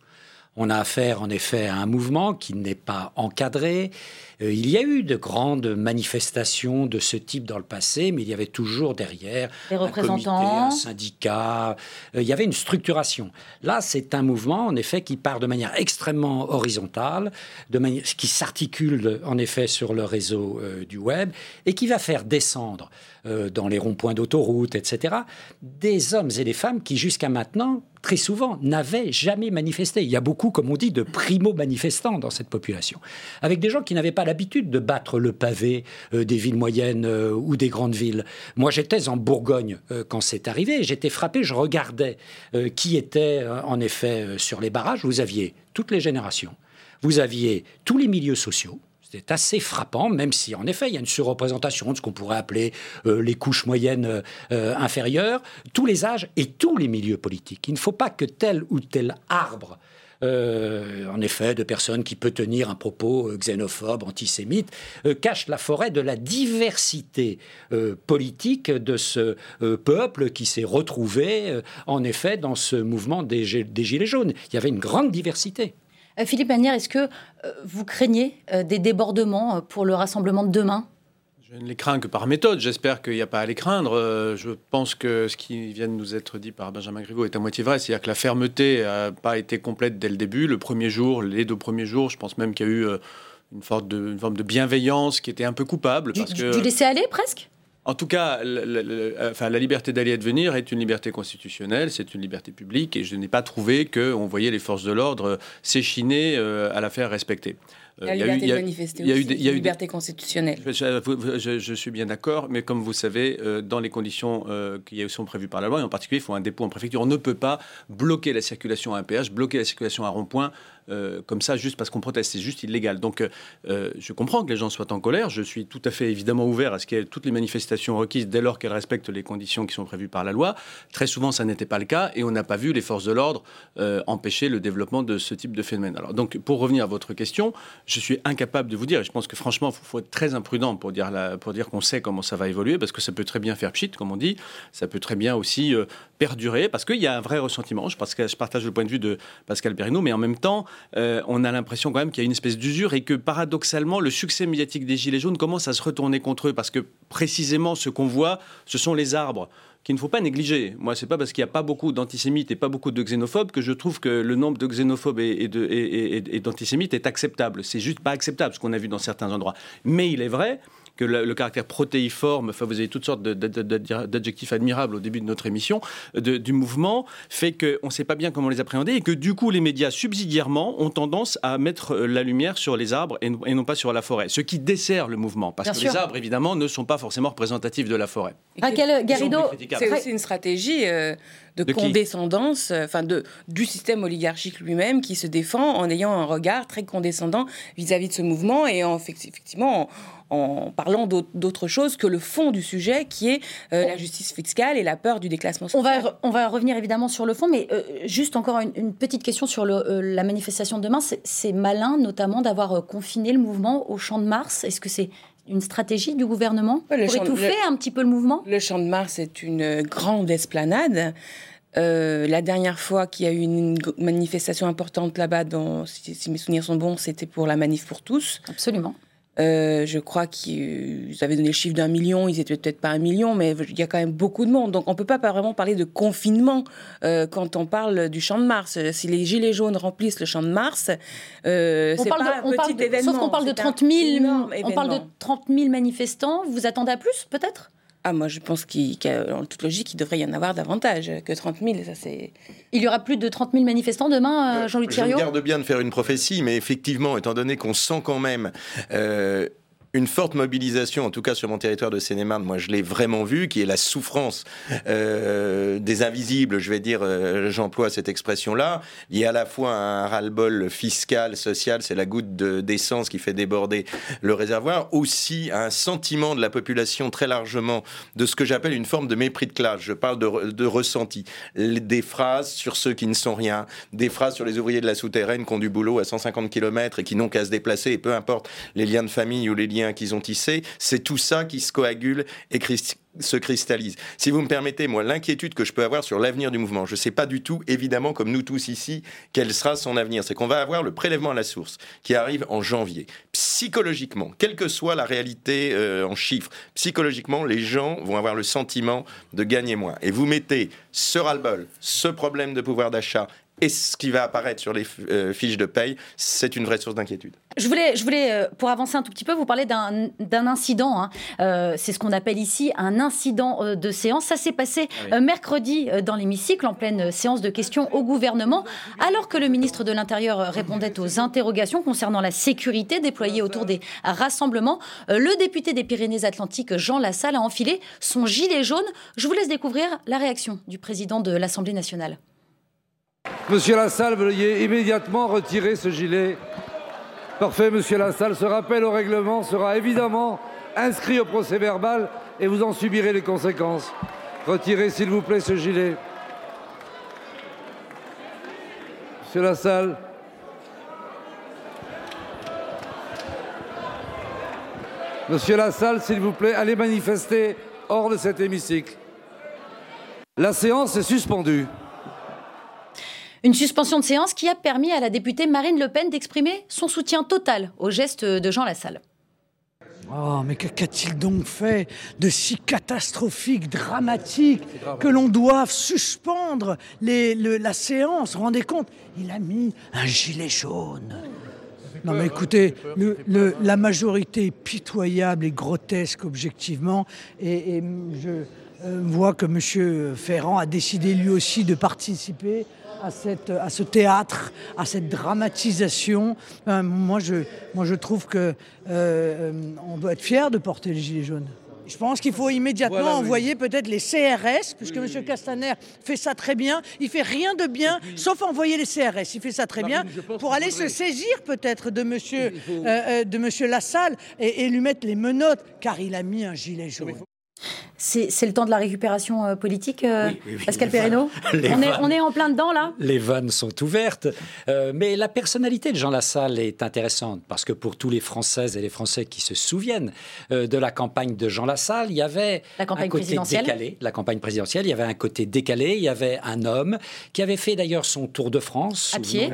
On a affaire en effet à un mouvement qui n'est pas encadré. Euh, il y a eu de grandes manifestations de ce type dans le passé, mais il y avait toujours derrière un représentants, un syndicat. Euh, il y avait une structuration. Là, c'est un mouvement en effet qui part de manière extrêmement horizontale, de manière qui s'articule en effet sur le réseau euh, du web et qui va faire descendre dans les ronds-points d'autoroute, etc., des hommes et des femmes qui jusqu'à maintenant très souvent, n'avaient jamais manifesté. Il y a beaucoup, comme on dit, de primo-manifestants dans cette population, avec des gens qui n'avaient pas l'habitude de battre le pavé euh, des villes moyennes euh, ou des grandes villes. Moi, j'étais en Bourgogne euh, quand c'est arrivé, j'étais frappé, je regardais qui était en effet sur les barrages. Vous aviez toutes les générations, vous aviez tous les milieux sociaux, c'est assez frappant, même si en effet il y a une surreprésentation de ce qu'on pourrait appeler euh, les couches moyennes euh, euh, inférieures, tous les âges et tous les milieux politiques. Il ne faut pas que tel ou tel arbre en effet, de personnes qui peut tenir un propos xénophobe, antisémite, cache la forêt de la diversité politique de ce peuple qui s'est retrouvé, en effet, dans ce mouvement des Gilets jaunes. Il y avait une grande diversité. Euh, Philippe Manière, est-ce que euh, vous craignez euh, des débordements pour le rassemblement de demain? Je ne les crains que par méthode. J'espère qu'il n'y a pas à les craindre. Je pense que ce qui vient de nous être dit par Benjamin Griveaux est à moitié vrai. C'est-à-dire que la fermeté n'a pas été complète dès le début. Le premier jour, les deux premiers jours, je pense même qu'il y a eu une, forme de, forme de bienveillance qui était un peu coupable. Parce que... du laisser aller presque? En tout cas, la, la liberté d'aller et de venir est une liberté constitutionnelle, c'est une liberté publique, et je n'ai pas trouvé qu'on voyait les forces de l'ordre s'échiner euh, à la faire respecter. La liberté de manifester aussi, il y a eu liberté constitutionnelle. Je, suis bien d'accord, mais comme vous savez, euh, dans les conditions euh, qui sont prévues par la loi, et en particulier, il faut un dépôt en préfecture. On ne peut pas bloquer la circulation à un péage, bloquer la circulation à un rond-point euh, comme ça juste parce qu'on proteste. C'est juste illégal. Donc euh, je comprends que les gens soient en colère. Je suis tout à fait évidemment ouvert à ce qu'il y ait toutes les manifestations requises dès lors qu'elles respectent les conditions qui sont prévues par la loi. Très souvent, ça n'était pas le cas et on n'a pas vu les forces de l'ordre euh, empêcher le développement de ce type de phénomène. Alors donc pour revenir à votre question, je suis incapable de vous dire et je pense que franchement, il faut, être très imprudent pour dire, pour dire qu'on sait comment ça va évoluer parce que ça peut très bien faire pchit, comme on dit. Ça peut très bien aussi perdurer parce qu'il y a un vrai ressentiment. Je partage le point de vue de Pascal Perrineau, mais en même temps, on a l'impression quand même qu'il y a une espèce d'usure et que paradoxalement, le succès médiatique des Gilets jaunes commence à se retourner contre eux parce que précisément ce qu'on voit, ce sont les arbres qu'il ne faut pas négliger. Moi, c'est pas parce qu'il n'y a pas beaucoup d'antisémites et pas beaucoup de xénophobes que je trouve que le nombre de xénophobes et, d'antisémites est acceptable. C'est juste pas acceptable ce qu'on a vu dans certains endroits. Mais il est vrai que le, caractère protéiforme, enfin vous avez toutes sortes d'adjectifs admirables au début de notre émission, du mouvement, fait qu'on ne sait pas bien comment les appréhender et que du coup les médias subsidiairement ont tendance à mettre euh, la lumière sur les arbres et, non pas sur la forêt, ce qui dessert le mouvement, parce que les arbres évidemment ne sont pas forcément représentatifs de la forêt. Raquel Garrido, c'est aussi une stratégie. Euh, de, condescendance, euh, enfin de du système oligarchique lui-même qui se défend en ayant un regard très condescendant vis-à-vis de ce mouvement et en effectivement en parlant d'autre chose que le fond du sujet qui est euh, la justice fiscale et la peur du déclassement social. On va, on va revenir évidemment sur le fond, mais euh, juste encore une, petite question sur le, euh, la manifestation de demain. C'est malin notamment d'avoir confiné le mouvement au Champ de Mars. Est-ce que c'est une stratégie du gouvernement pour étouffer un petit peu le mouvement? Le Champ de Mars est une grande esplanade. la dernière fois qu'il y a eu une manifestation importante là-bas, si, si, mes souvenirs sont bons, c'était pour la manif pour tous. Absolument. Euh, je crois qu'ils avaient donné le chiffre d'un million, ils étaient peut-être pas un million, mais il y a quand même beaucoup de monde. Donc on peut pas vraiment parler de confinement euh, quand on parle du Champ de Mars. Si les Gilets jaunes remplissent le Champ de Mars, euh, c'est pas un petit événement. Sauf qu'on parle de 30 000, on parle de 30 000 manifestants. Vous attendez à plus, peut-être? Ah, moi, je pense qu'en toute logique, il devrait y en avoir davantage que 30 000. Ça, c'est... Il y aura plus de 30 000 manifestants demain, euh, Jean-Luc Thierry Je garde bien de faire une prophétie, mais effectivement, étant donné qu'on sent quand même euh, une forte mobilisation, en tout cas sur mon territoire de Seine-et-Marne, moi je l'ai vraiment vu, qui est la souffrance euh, des invisibles, je vais dire, euh, j'emploie cette expression-là. Il y a à la fois un ras-le-bol fiscal, social, c'est la goutte d'essence qui fait déborder le réservoir, aussi un sentiment de la population très largement de ce que j'appelle une forme de mépris de classe. Je parle de, de ressenti. Des phrases sur ceux qui ne sont rien, des phrases sur les ouvriers de la souterraine qui ont du boulot à 150 km et qui n'ont qu'à se déplacer, et peu importe les liens de famille ou les liens qu'ils ont tissés, c'est tout ça qui se coagule et se cristallise. Si vous me permettez, moi, l'inquiétude que je peux avoir sur l'avenir du mouvement, je ne sais pas du tout, évidemment, comme nous tous ici, quel sera son avenir. C'est qu'on va avoir le prélèvement à la source qui arrive en janvier. Psychologiquement, quelle que soit la réalité euh, en chiffres, psychologiquement, les gens vont avoir le sentiment de gagner moins. Et vous mettez ce ras-le-bol, ce problème de pouvoir d'achat et ce qui va apparaître sur les euh, fiches de paye, c'est une vraie source d'inquiétude. Je voulais, je voulais, euh, pour avancer un tout petit peu, vous parler d'un incident. Hein. Euh, c'est ce qu'on appelle ici un incident de séance. Ça s'est passé mercredi dans l'hémicycle, en pleine séance de questions au gouvernement, alors que le ministre de l'Intérieur répondait aux interrogations concernant la sécurité déployée autour des rassemblements. le député des Pyrénées-Atlantiques, Jean Lassalle, a enfilé son gilet jaune. Je vous laisse découvrir la réaction du président de l'Assemblée nationale. Monsieur Lassalle, veuillez immédiatement retirer ce gilet. Parfait, monsieur Lassalle. Ce rappel au règlement sera évidemment inscrit au procès verbal et vous en subirez les conséquences. Retirez, s'il vous plaît, ce gilet. Monsieur Lassalle. Monsieur Lassalle, s'il vous plaît, allez manifester hors de cet hémicycle. La séance est suspendue. Une suspension de séance qui a permis à la députée Marine Le Pen d'exprimer son soutien total au geste de Jean Lassalle. Oh, mais qu'a-t-il donc fait de si catastrophique, dramatique, que l'on doive suspendre la séance? Rendez compte? Il a mis un gilet jaune. Non mais écoutez, la majorité est pitoyable et grotesque objectivement, et, je euh, vois que M. Ferrand a décidé lui aussi de participer à, cette, à ce théâtre, à cette dramatisation. Euh, moi, je, moi, je trouve qu'on euh, euh, doit être fier de porter le gilet jaune. Je pense qu'il faut immédiatement envoyer peut-être les CRS, puisque M. Castaner fait ça très bien. Il fait rien de bien, sauf envoyer les CRS. Il fait ça très bien pour aller se saisir peut-être de M. de monsieur Lassalle et, et, lui mettre les menottes, car il a mis un gilet jaune. C'est le temps de la récupération euh, politique, euh, Pascal Perrineau on est, en plein dedans, là Les vannes sont ouvertes. Euh, mais la personnalité de Jean Lassalle est intéressante, parce que pour tous les Françaises et les Français qui se souviennent de la campagne de Jean Lassalle, il y avait la campagne un côté décalé. La campagne présidentielle, il y avait un côté décalé. Il y avait un homme qui avait fait d'ailleurs son tour de France. À pied.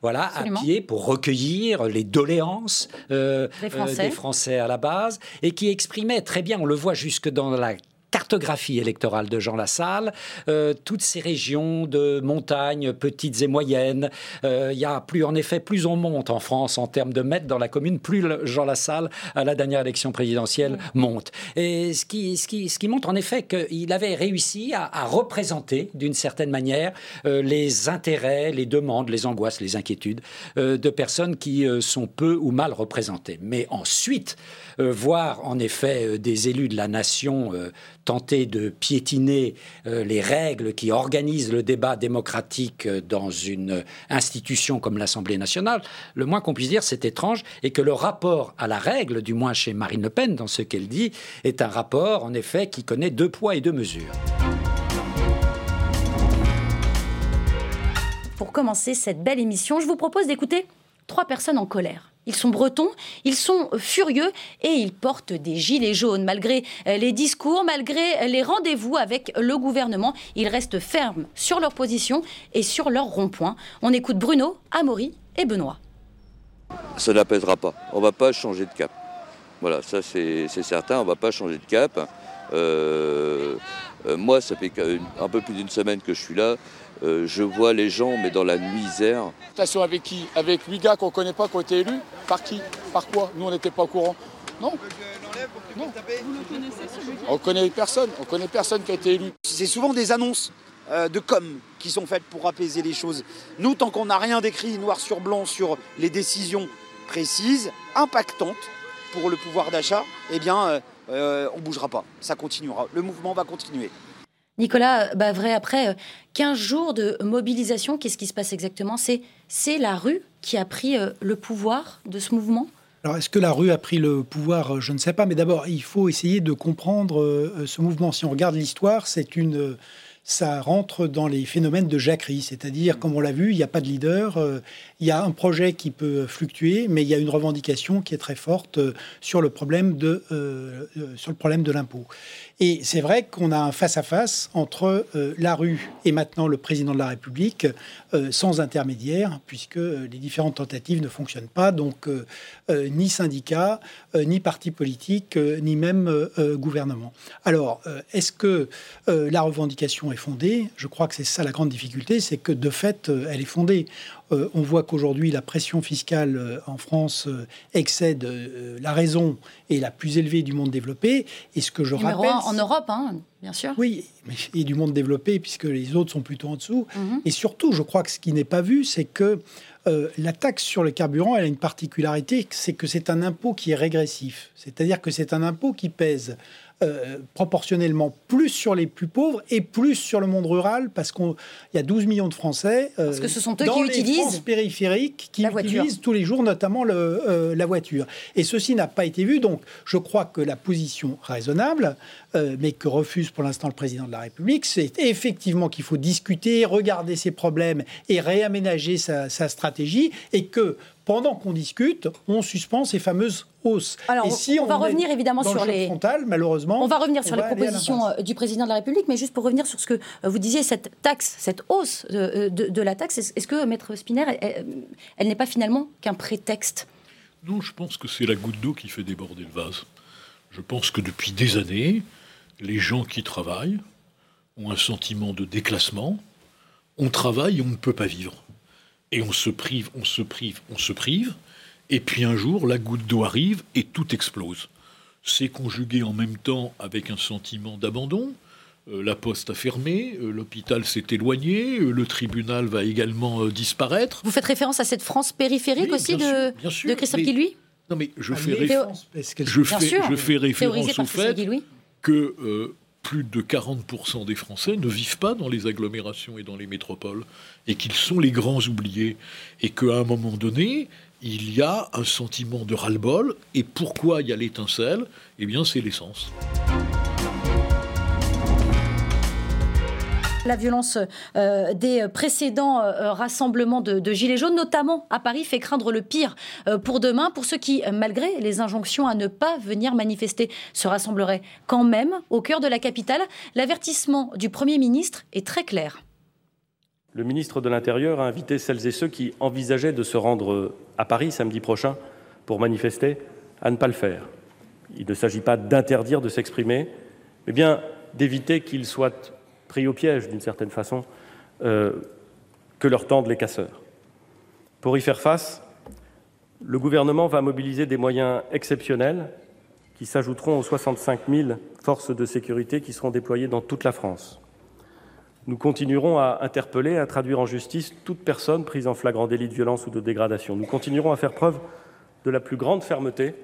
Voilà, à pied, pour recueillir les doléances des Français à la base, et qui exprimait très bien, on le voit jusque dans la cartographie électorale de Jean Lassalle, euh, toutes ces régions de montagnes petites et moyennes. Euh, il y a plus, en effet, plus on monte en France en termes de mètres dans la commune, plus Jean Lassalle, à la dernière élection présidentielle, monte. Et ce qui, ce qui, ce qui montre en effet qu'il avait réussi à, représenter d'une certaine manière euh, les intérêts, les demandes, les angoisses, les inquiétudes de personnes qui sont peu ou mal représentées. Mais ensuite, voir en effet des élus de la nation tenter de piétiner euh, les règles qui organisent le débat démocratique euh, dans une institution comme l'Assemblée nationale, le moins qu'on puisse dire, c'est étrange, et que le rapport à la règle, du moins chez Marine Le Pen, dans ce qu'elle dit, est un rapport, en effet, qui connaît deux poids et deux mesures. Pour commencer cette belle émission, je vous propose d'écouter trois personnes en colère. Ils sont bretons, ils sont furieux et ils portent des gilets jaunes. Malgré euh, les discours, malgré les rendez-vous avec le gouvernement, ils restent fermes sur leur position et sur leur rond-point. On écoute Bruno, Amaury et Benoît. Ça n'apaisera pas. On ne va pas changer de cap. Voilà, ça c'est certain, on ne va pas changer de cap. Euh, euh, moi, ça fait un peu plus d'une semaine que je suis là. Euh, je vois les gens, mais dans la misère. Avec qui? Avec huit gars qu'on ne connaît pas, qui ont été élus? Par qui? Par quoi? Nous, on n'était pas au courant. Non. non. On connaît personne. On connaît personne qui a été élu. C'est souvent des annonces de com qui sont faites pour apaiser les choses. Nous, tant qu'on n'a rien d'écrit noir sur blanc sur les décisions précises, impactantes pour le pouvoir d'achat, eh bien, euh, on ne bougera pas. Ça continuera. Le mouvement va continuer. Nicolas vrai après 15 euh, jours de mobilisation, qu'est-ce qui se passe exactement? C'est la rue qui a pris euh, le pouvoir de ce mouvement? Alors, est-ce que la rue a pris le pouvoir? Je ne sais pas. Mais d'abord, il faut essayer de comprendre ce mouvement. Si on regarde l'histoire, c'est une ça rentre dans les phénomènes de jacquerie, c'est-à-dire, comme on l'a vu, il n'y a pas de leader, euh, il y a un projet qui peut fluctuer, mais il y a une revendication qui est très forte euh, sur le problème de, euh, sur le problème de l'impôt. Et c'est vrai qu'on a un face-à-face entre euh, la rue et maintenant le président de la République euh, sans intermédiaire, puisque euh, les différentes tentatives ne fonctionnent pas. Donc, ni syndicats, ni partis politiques, ni même gouvernement. Alors, est-ce que la revendication est fondée? Je crois que c'est ça la grande difficulté, c'est que de fait, elle est fondée. Euh, on voit qu'aujourd'hui, la pression fiscale euh, en France euh, excède la raison et la plus élevée du monde développé. Et ce que je rappelle. en Europe, hein, bien sûr. Oui, et du monde développé, puisque les autres sont plutôt en dessous. Mhm. Et surtout, je crois que ce qui n'est pas vu, c'est que la taxe sur le carburant, elle a une particularité, c'est que c'est un impôt qui est régressif. C'est-à-dire que c'est un impôt qui pèse euh, proportionnellement plus sur les plus pauvres et plus sur le monde rural parce qu'il y a 12 millions de Français euh, parce que ce sont eux dans qui les utilisent périphériques qui utilisent tous les jours notamment le, euh, la voiture. Et ceci n'a pas été vu. Donc je crois que la position raisonnable, mais que refuse pour l'instant le président de la République, c'est effectivement qu'il faut discuter, regarder ses problèmes et réaménager sa, sa stratégie et que pendant qu'on discute, on suspend ces fameuses hausses. Alors, et si on, va revenir évidemment sur les malheureusement. On va revenir sur les propositions euh, du président de la République, mais juste pour revenir sur ce que euh, vous disiez, cette taxe, cette hausse de, de, la taxe, est-ce que maître Spinner, elle, n'est pas finalement qu'un prétexte? Non, je pense que c'est la goutte d'eau qui fait déborder le vase. Je pense que depuis des années, les gens qui travaillent ont un sentiment de déclassement. On travaille, on ne peut pas vivre. Et on se prive, on se prive, on se prive. Et puis un jour, la goutte d'eau arrive et tout explose. C'est conjugué en même temps avec un sentiment d'abandon. Euh, la poste a fermé, euh, l'hôpital s'est éloigné, euh, le tribunal va également disparaître. Vous faites référence à cette France périphérique aussi de, de, Christophe Guillouis? Non mais je, ah, fais, je, fais, je fais référence au fait que plus de 40% des Français ne vivent pas dans les agglomérations et dans les métropoles, et qu'ils sont les grands oubliés, et qu'à un moment donné, il y a un sentiment de ras-le-bol, et pourquoi il y a l'étincelle? Eh bien, c'est l'essence. La violence euh, des précédents euh, rassemblements de, Gilets jaunes, notamment à Paris, fait craindre le pire euh, pour demain, pour ceux qui, malgré les injonctions à ne pas venir manifester, se rassembleraient quand même au cœur de la capitale. L'avertissement du Premier ministre est très clair. Le ministre de l'Intérieur a invité celles et ceux qui envisageaient de se rendre à Paris samedi prochain pour manifester à ne pas le faire. Il ne s'agit pas d'interdire de s'exprimer, mais bien d'éviter qu'ils soient pris au piège, d'une certaine façon, euh, que leur tendent les casseurs. Pour y faire face, le gouvernement va mobiliser des moyens exceptionnels qui s'ajouteront aux 65 000 forces de sécurité qui seront déployées dans toute la France. Nous continuerons à interpeller, à traduire en justice toute personne prise en flagrant délit de violence ou de dégradation. Nous continuerons à faire preuve de la plus grande fermeté.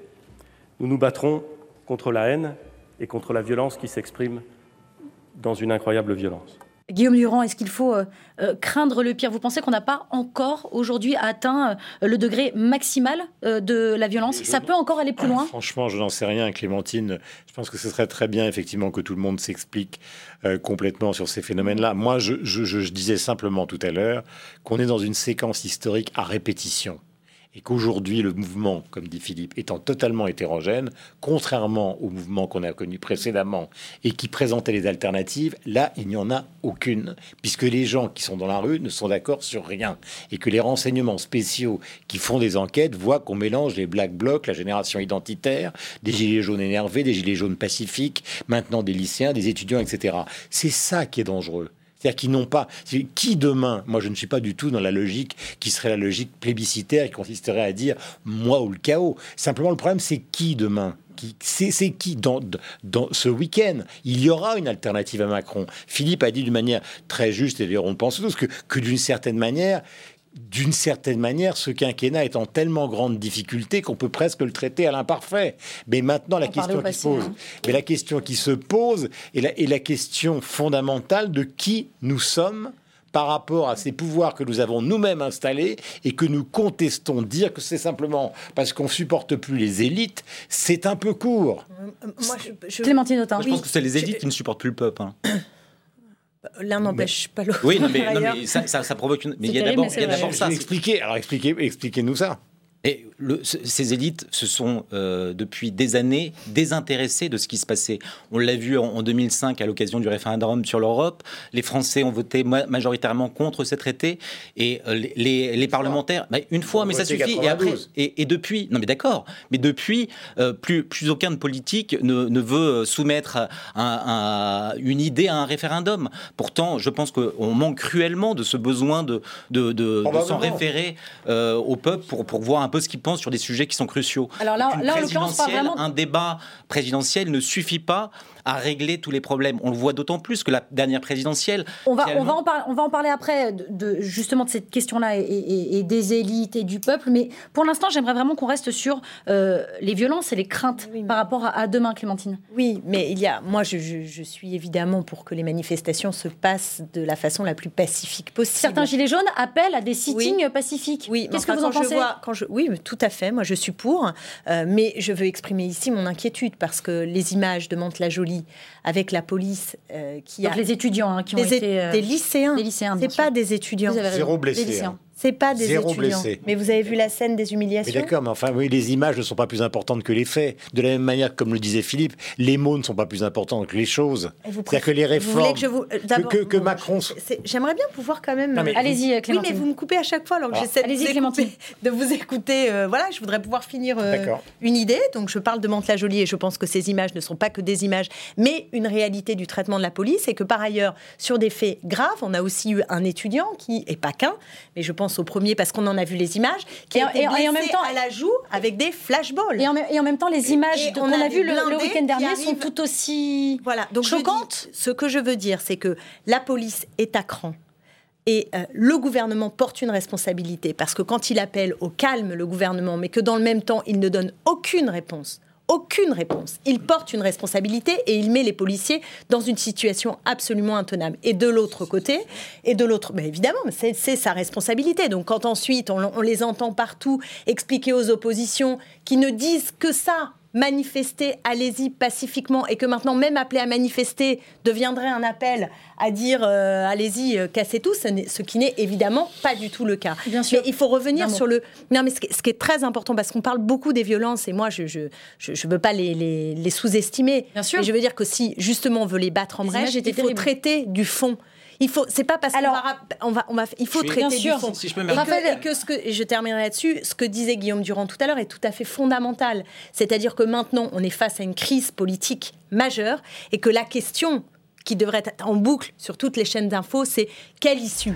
Nous nous battrons contre la haine et contre la violence qui s'exprime dans une incroyable violence. Guillaume Durand, est-ce qu'il faut euh, euh, craindre le pire? Vous pensez qu'on n'a pas encore aujourd'hui atteint euh, le degré maximal de la violence? Ça peut encore aller plus loin? Franchement, je n'en sais rien, Clémentine. Je pense que ce serait très bien, effectivement, que tout le monde s'explique complètement sur ces phénomènes-là. Moi, je disais simplement tout à l'heure qu'on est dans une séquence historique à répétition et qu'aujourd'hui le mouvement, comme dit Philippe, étant totalement hétérogène, contrairement au mouvement qu'on a connu précédemment et qui présentait les alternatives, là il n'y en a aucune, puisque les gens qui sont dans la rue ne sont d'accord sur rien et que les renseignements spéciaux qui font des enquêtes voient qu'on mélange les black blocs, la génération identitaire, des gilets jaunes énervés, des gilets jaunes pacifiques, maintenant des lycéens, des étudiants, etc. C'est ça qui est dangereux. C'est-à-dire qu'ils n'ont pas. Qui demain Moi, je ne suis pas du tout dans la logique qui serait la logique plébiscitaire qui consisterait à dire moi ou le chaos. Simplement, le problème, c'est qui demain? C'est qui dans, dans ce week-end? Il y aura une alternative à Macron. Philippe a dit d'une manière très juste, et d'ailleurs on pense tous, que, que d'une certaine manière, d'une certaine manière, ce quinquennat est en tellement grande difficulté qu'on peut presque le traiter à l'imparfait. Mais maintenant, la question qui se pose, hein. mais la question qui se pose est la, est la question fondamentale de qui nous sommes par rapport à ces pouvoirs que nous avons nous-mêmes installés et que nous contestons. Dire que c'est simplement parce qu'on supporte plus les élites, c'est un peu court. Euh, moi, je, Clémentine Autain. je pense que c'est les élites qui ne supportent plus le peuple. Hein. L'un n'empêche pas l'autre. Oui, mais, ça, ça, provoque une. Mais il y a d'abord ça. Expliquez, alors expliquez, expliquez-nous ça. Et ces élites se sont euh, depuis des années désintéressées de ce qui se passait. On l'a vu en, 2005 à l'occasion du référendum sur l'Europe. Les Français ont voté majoritairement contre ces traités et euh, les, parlementaires, bah, une fois, mais ça suffit. Et après, et, depuis, non mais d'accord, mais depuis, euh, plus, plus aucun politique ne, ne veut soumettre une idée à un référendum. Pourtant, je pense qu'on manque cruellement de ce besoin de, de, de, s'en référer au peuple pour, pour voir un peu ce qu'il sur des sujets qui sont cruciaux. Alors là, là vraiment... un débat présidentiel ne suffit pas à régler tous les problèmes. On le voit d'autant plus que la dernière présidentielle. On va, on va, en, on va en parler après, de, justement de cette question-là et, des élites et du peuple. Mais pour l'instant, j'aimerais vraiment qu'on reste sur euh, les violences et les craintes par rapport à, demain, Clémentine. Oui, mais il y a. Moi, je, je, suis évidemment pour que les manifestations se passent de la façon la plus pacifique possible. Certains gilets jaunes appellent à des sittings pacifiques. Oui, qu'est-ce que vous en pensez? quand je, Oui, tout à fait. Moi, je suis pour. Euh, mais je veux exprimer ici mon inquiétude parce que les images de Mantes-la-Jolie avec la police euh, qui a les étudiants hein, qui ont été euh, des lycéens. Des lycéens, c'est pas des étudiants. Zéro blessé. C'est pas des étudiants. Mais vous avez vu la scène des humiliations D'accord, mais enfin, oui, les images ne sont pas plus importantes que les faits. De la même manière, comme le disait Philippe, les mots ne sont pas plus importants que les choses. C'est-à-dire que les réformes. que, vous... que, que, Macron. J'aimerais bien pouvoir quand même. Allez-y, Clémentine. Oui, mais vous me coupez à chaque fois, alors que j'essaie de, vous écouter. Euh, voilà, je voudrais pouvoir finir euh, une idée. Donc, je parle de Mantes-la-Jolie et je pense que ces images ne sont pas que des images, mais une réalité du traitement de la police et que par ailleurs, sur des faits graves, on a aussi eu un étudiant qui, et pas qu'un, mais je pense au premier parce qu'on en a vu les images, qui et, a été et, en même temps à la joue avec des flashballs. Et en, et en même temps, les images qu'on a, vues le, week-end dernier sont tout aussi voilà, donc choquantes. ce que je veux dire, c'est que la police est à cran. Et euh, le gouvernement porte une responsabilité parce que quand il appelle au calme le gouvernement, mais que dans le même temps il ne donne aucune réponse aucune réponse. Il porte une responsabilité et il met les policiers dans une situation absolument intenable. Et de l'autre côté, et de l'autre, mais évidemment, c'est sa responsabilité. Donc quand ensuite on, on les entend partout expliquer aux oppositions qui ne disent que ça, manifester, allez-y pacifiquement, et que maintenant même appeler à manifester deviendrait un appel à dire euh, allez-y, euh, cassez tout, ce, qui n'est évidemment pas du tout le cas. Bien sûr. Mais il faut revenir sur le. Non, mais ce qui, est, très important, parce qu'on parle beaucoup des violences, et moi, je ne je, je, veux pas les, les, sous-estimer. Bien sûr. Mais je veux dire que si justement on veut les battre en brèche, il faut traiter du fond. Il faut, c'est pas parce qu'on va, on va, on va, il faut traiter bien sûr, du fond. Si je peux me et, que, ce que, et je terminerai là-dessus, ce que disait Guillaume Durand tout à l'heure est tout à fait fondamental. C'est-à-dire que maintenant, on est face à une crise politique majeure et que la question qui devrait être en boucle sur toutes les chaînes d'infos, c'est quelle issue?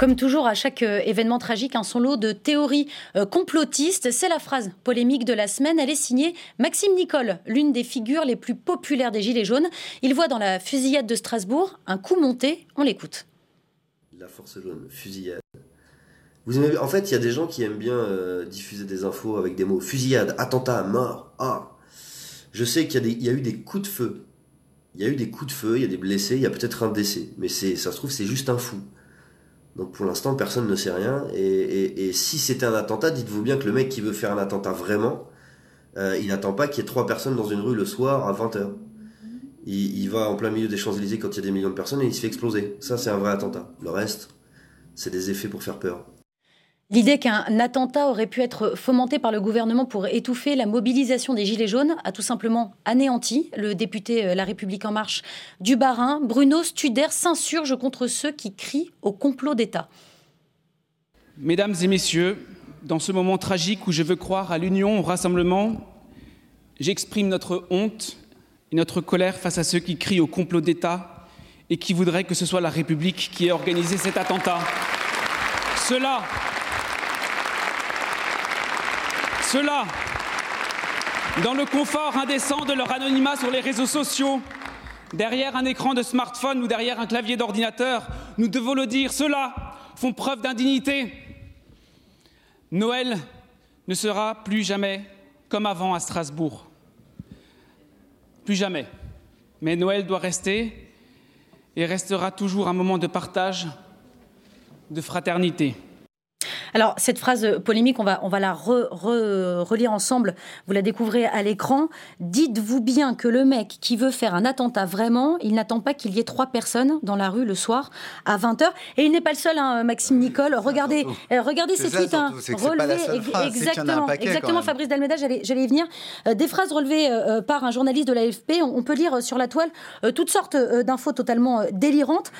Comme toujours, à chaque euh, événement tragique, un son lot de théories euh, complotistes. C'est la phrase polémique de la semaine. Elle est signée Maxime Nicole, l'une des figures les plus populaires des Gilets jaunes. Il voit dans la fusillade de Strasbourg un coup monté. On l'écoute. La force jaune, fusillade. Vous aimez... En fait, il y a des gens qui aiment bien euh, diffuser des infos avec des mots fusillade, attentat, mort. Ah Je sais qu'il y, a eu des coups de feu. Il y a eu des coups de feu, il y a des blessés, il y a peut-être un décès. Mais ça se trouve, c'est juste un fou. Donc pour l'instant, personne ne sait rien. Et, si c'était un attentat, dites-vous bien que le mec qui veut faire un attentat vraiment, euh, il n'attend pas qu'il y ait trois personnes dans une rue le soir à 20h. Il, va en plein milieu des Champs-Élysées quand il y a des millions de personnes et il se fait exploser. Ça, c'est un vrai attentat. Le reste, C'est des effets pour faire peur. L'idée qu'un attentat aurait pu être fomenté par le gouvernement pour étouffer la mobilisation des Gilets jaunes a tout simplement anéanti. Le député euh, La République En Marche du Barin, Bruno Studer, s'insurge contre ceux qui crient au complot d'État. Mesdames et messieurs, dans ce moment tragique où je veux croire à l'union, au rassemblement, j'exprime notre honte et notre colère face à ceux qui crient au complot d'État et qui voudraient que ce soit la République qui ait organisé cet attentat. Cela cela, dans le confort indécent de leur anonymat sur les réseaux sociaux, derrière un écran de smartphone ou derrière un clavier d'ordinateur, nous devons le dire, ceux-là font preuve d'indignité. Noël ne sera plus jamais comme avant à Strasbourg. Plus jamais. Mais Noël doit rester et restera toujours un moment de partage, de fraternité. Alors, cette phrase polémique, on va, on va la relire ensemble. Vous la découvrez à l'écran. Dites-vous bien que le mec qui veut faire un attentat vraiment, il n'attend pas qu'il y ait trois personnes dans la rue le soir à 20h. Et il n'est pas le seul, hein, Maxime Nicole. Regardez, euh, regardez ces tweets. Hein, exactement, exactement Fabrice Dalmeda, j'allais y venir. Euh, des phrases relevées euh, par un journaliste de l'AFP. On, on, peut lire sur la toile toutes sortes d'infos totalement délirantes,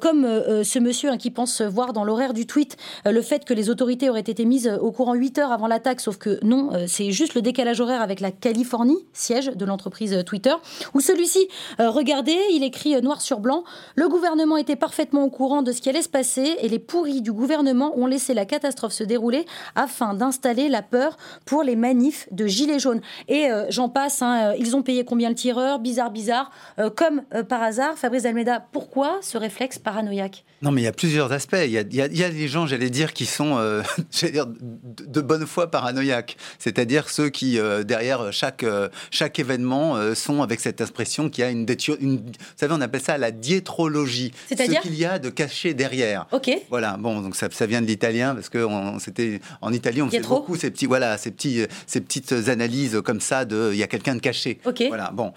comme ce monsieur hein, qui pense voir dans l'horaire du tweet le fait que les autorités auraient été mises au courant 8 heures avant l'attaque, sauf que non, euh, c'est juste le décalage horaire avec la Californie, siège de l'entreprise euh, Twitter, où celui-ci, euh, regardez, il écrit noir sur blanc, le gouvernement était parfaitement au courant de ce qui allait se passer et les pourris du gouvernement ont laissé la catastrophe se dérouler afin d'installer la peur pour les manifs de gilets jaunes. Et j'en passe, hein, ils ont payé combien le tireur? Bizarre, bizarre. comme par hasard, Fabrice Almeida, pourquoi ce réflexe paranoïaque? Non, mais il y a plusieurs aspects. Il y a des gens, j'allais dire, qui sont euh, dire, de, bonne foi paranoïaques. C'est-à-dire ceux qui, euh, derrière chaque, euh, chaque événement, sont avec cette expression qui a une, une, Vous savez, on appelle ça la diétrologie. C'est-à-dire Ce qu'il y a de caché derrière. Ok. Voilà, bon, donc ça, ça vient de l'italien, parce que c'était en Italie, on fait beaucoup ces, petits, voilà, ces, petits, ces petites analyses comme ça de il y a quelqu'un de caché. Ok. Voilà, bon,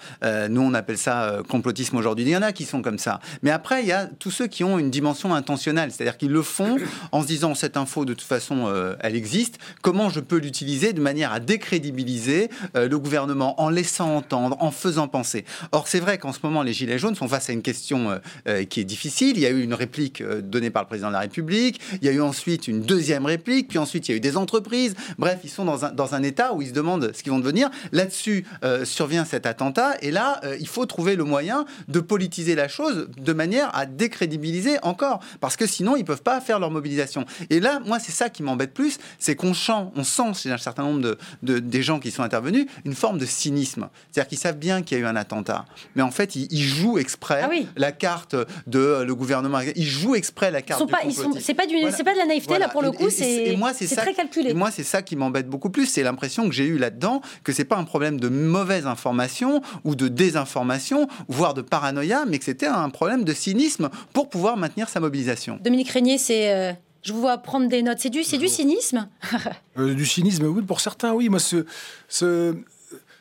nous on appelle ça complotisme aujourd'hui. Il y en a qui sont comme ça. Mais après, il y a tous ceux qui ont une dimension intentionnelle, c'est-à-dire qu'ils le font en se disant cette info de toute façon, euh, elle existe. Comment je peux l'utiliser de manière à décrédibiliser euh, le gouvernement en laissant entendre, en faisant penser? Or, c'est vrai qu'en ce moment, les Gilets jaunes sont face à une question euh, qui est difficile. Il y a eu une réplique donnée par le président de la République. Il y a eu ensuite une deuxième réplique. Puis ensuite, il y a eu des entreprises. Bref, ils sont dans un, dans un état où ils se demandent ce qu'ils vont devenir. Là-dessus survient cet attentat. Et là, il faut trouver le moyen de politiser la chose de manière à décrédibiliser encore. Parce que sinon, ils ne peuvent pas faire leur mobilisation. Et là, moi, c'est ça qui m'embête plus, c'est qu'on sent, on sent chez un certain nombre de, des gens qui sont intervenus une forme de cynisme. C'est-à-dire qu'ils savent bien qu'il y a eu un attentat, mais en fait, ils, jouent exprès ah la carte de euh, le gouvernement. Ils jouent exprès la carte. Ils sont pas, c'est pas, pas de la naïveté là pour le coup, c'est très calculé. Et moi, c'est ça qui m'embête beaucoup plus. C'est l'impression que j'ai eu là-dedans que c'est pas un problème de mauvaise information ou de désinformation, voire de paranoïa, mais que c'était un problème de cynisme pour pouvoir maintenir sa mobilisation. Dominique Régnier, c'est euh, je vous vois prendre des notes. C'est du, c'est du cynisme euh, Du cynisme, oui, pour certains, oui. Moi, ce, ce,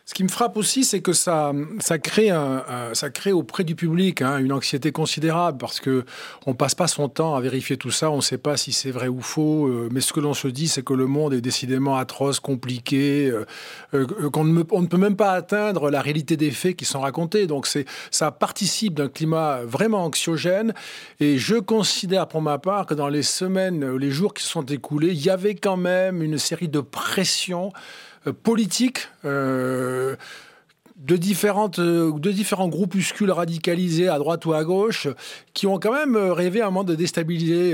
ce qui me frappe aussi, c'est que ça, ça, crée un, ça crée auprès du public hein, une anxiété considérable parce que on passe pas son temps à vérifier tout ça, on ne sait pas si c'est vrai ou faux. Euh, mais ce que l'on se dit, c'est que le monde est décidément atroce, compliqué, euh, euh, qu'on ne, ne peut même pas atteindre la réalité des faits qui sont racontés. Donc ça participe d'un climat vraiment anxiogène. Et je considère pour ma part que dans les semaines, les jours qui se sont écoulés, il y avait quand même une série de pressions politique euh, de, différentes, euh, de différents groupuscules radicalisés à droite ou à gauche qui ont quand même rêvé à un moment de déstabiliser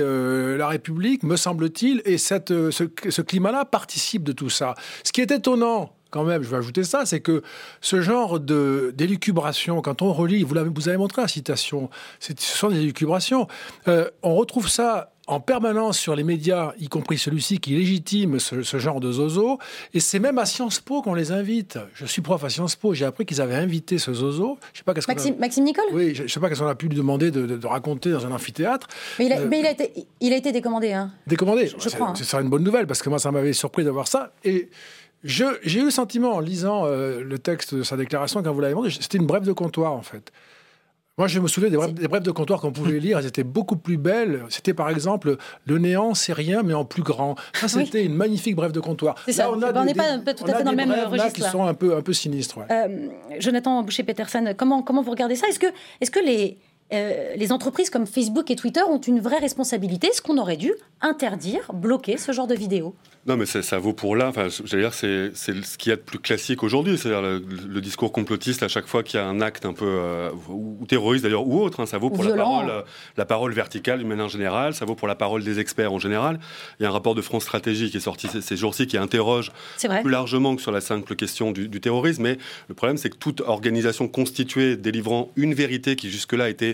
la République, me semble-t-il, et cette, ce, climat-là participe de tout ça. Ce qui est étonnant, quand même, je vais ajouter ça, c'est que ce genre de d'élucubration, quand on relit, vous, avez, vous avez montré la citation, ce sont des élucubrations, on retrouve ça en permanence sur les médias, y compris celui-ci qui légitime ce, genre de zozo. Et c'est même à Sciences Po qu'on les invite. Je suis prof à Sciences Po, j'ai appris qu'ils avaient invité ce zozo. Je sais pas qu'est-ce Maxime, Maxime Nicole? Oui, je ne sais pas qu'est-ce qu'on a pu lui demander de, raconter dans un amphithéâtre. Mais il a, euh, été, il a été décommandé. Hein. Décommandé Je, crois. Hein. C'est une bonne nouvelle parce que moi, ça m'avait surpris d'avoir ça. Et j'ai eu le sentiment en lisant euh, le texte de sa déclaration, quand vous l'avez demandé, c'était une brève de comptoir en fait. Moi, je me souviens des brèves, des brèves de comptoir qu'on pouvait lire, elles étaient beaucoup plus belles. C'était par exemple Le néant, c'est rien, mais en plus grand. Ça, c'était une magnifique brève de comptoir. C'est ça. Là, on n'est pas- tout à fait dans le même brèves, là, registre, qui là. sont un peu, un peu sinistres. ouais. Euh, Jonathan Boucher-Peterson, comment, comment vous regardez ça? Est-ce que, est que les, euh, les entreprises comme Facebook et Twitter ont une vraie responsabilité Est-ce qu'on aurait dû interdire, bloquer ce genre de vidéos Non, mais ça, ça vaut pour là. Enfin, dire, c'est ce qu'il y a de plus classique aujourd'hui. C'est-à-dire le, le discours complotiste à chaque fois qu'il y a un acte un peu euh, ou, terroriste d'ailleurs ou autre. hein. ça vaut pour la parole, euh, la parole verticale d'une manière générale. Ça vaut pour la parole des experts en général. Il y a un rapport de France Stratégie qui est sorti ces, ces jours-ci qui interroge plus largement que sur la simple question du, du terrorisme. Mais le problème, c'est que toute organisation constituée délivrant une vérité qui jusque-là était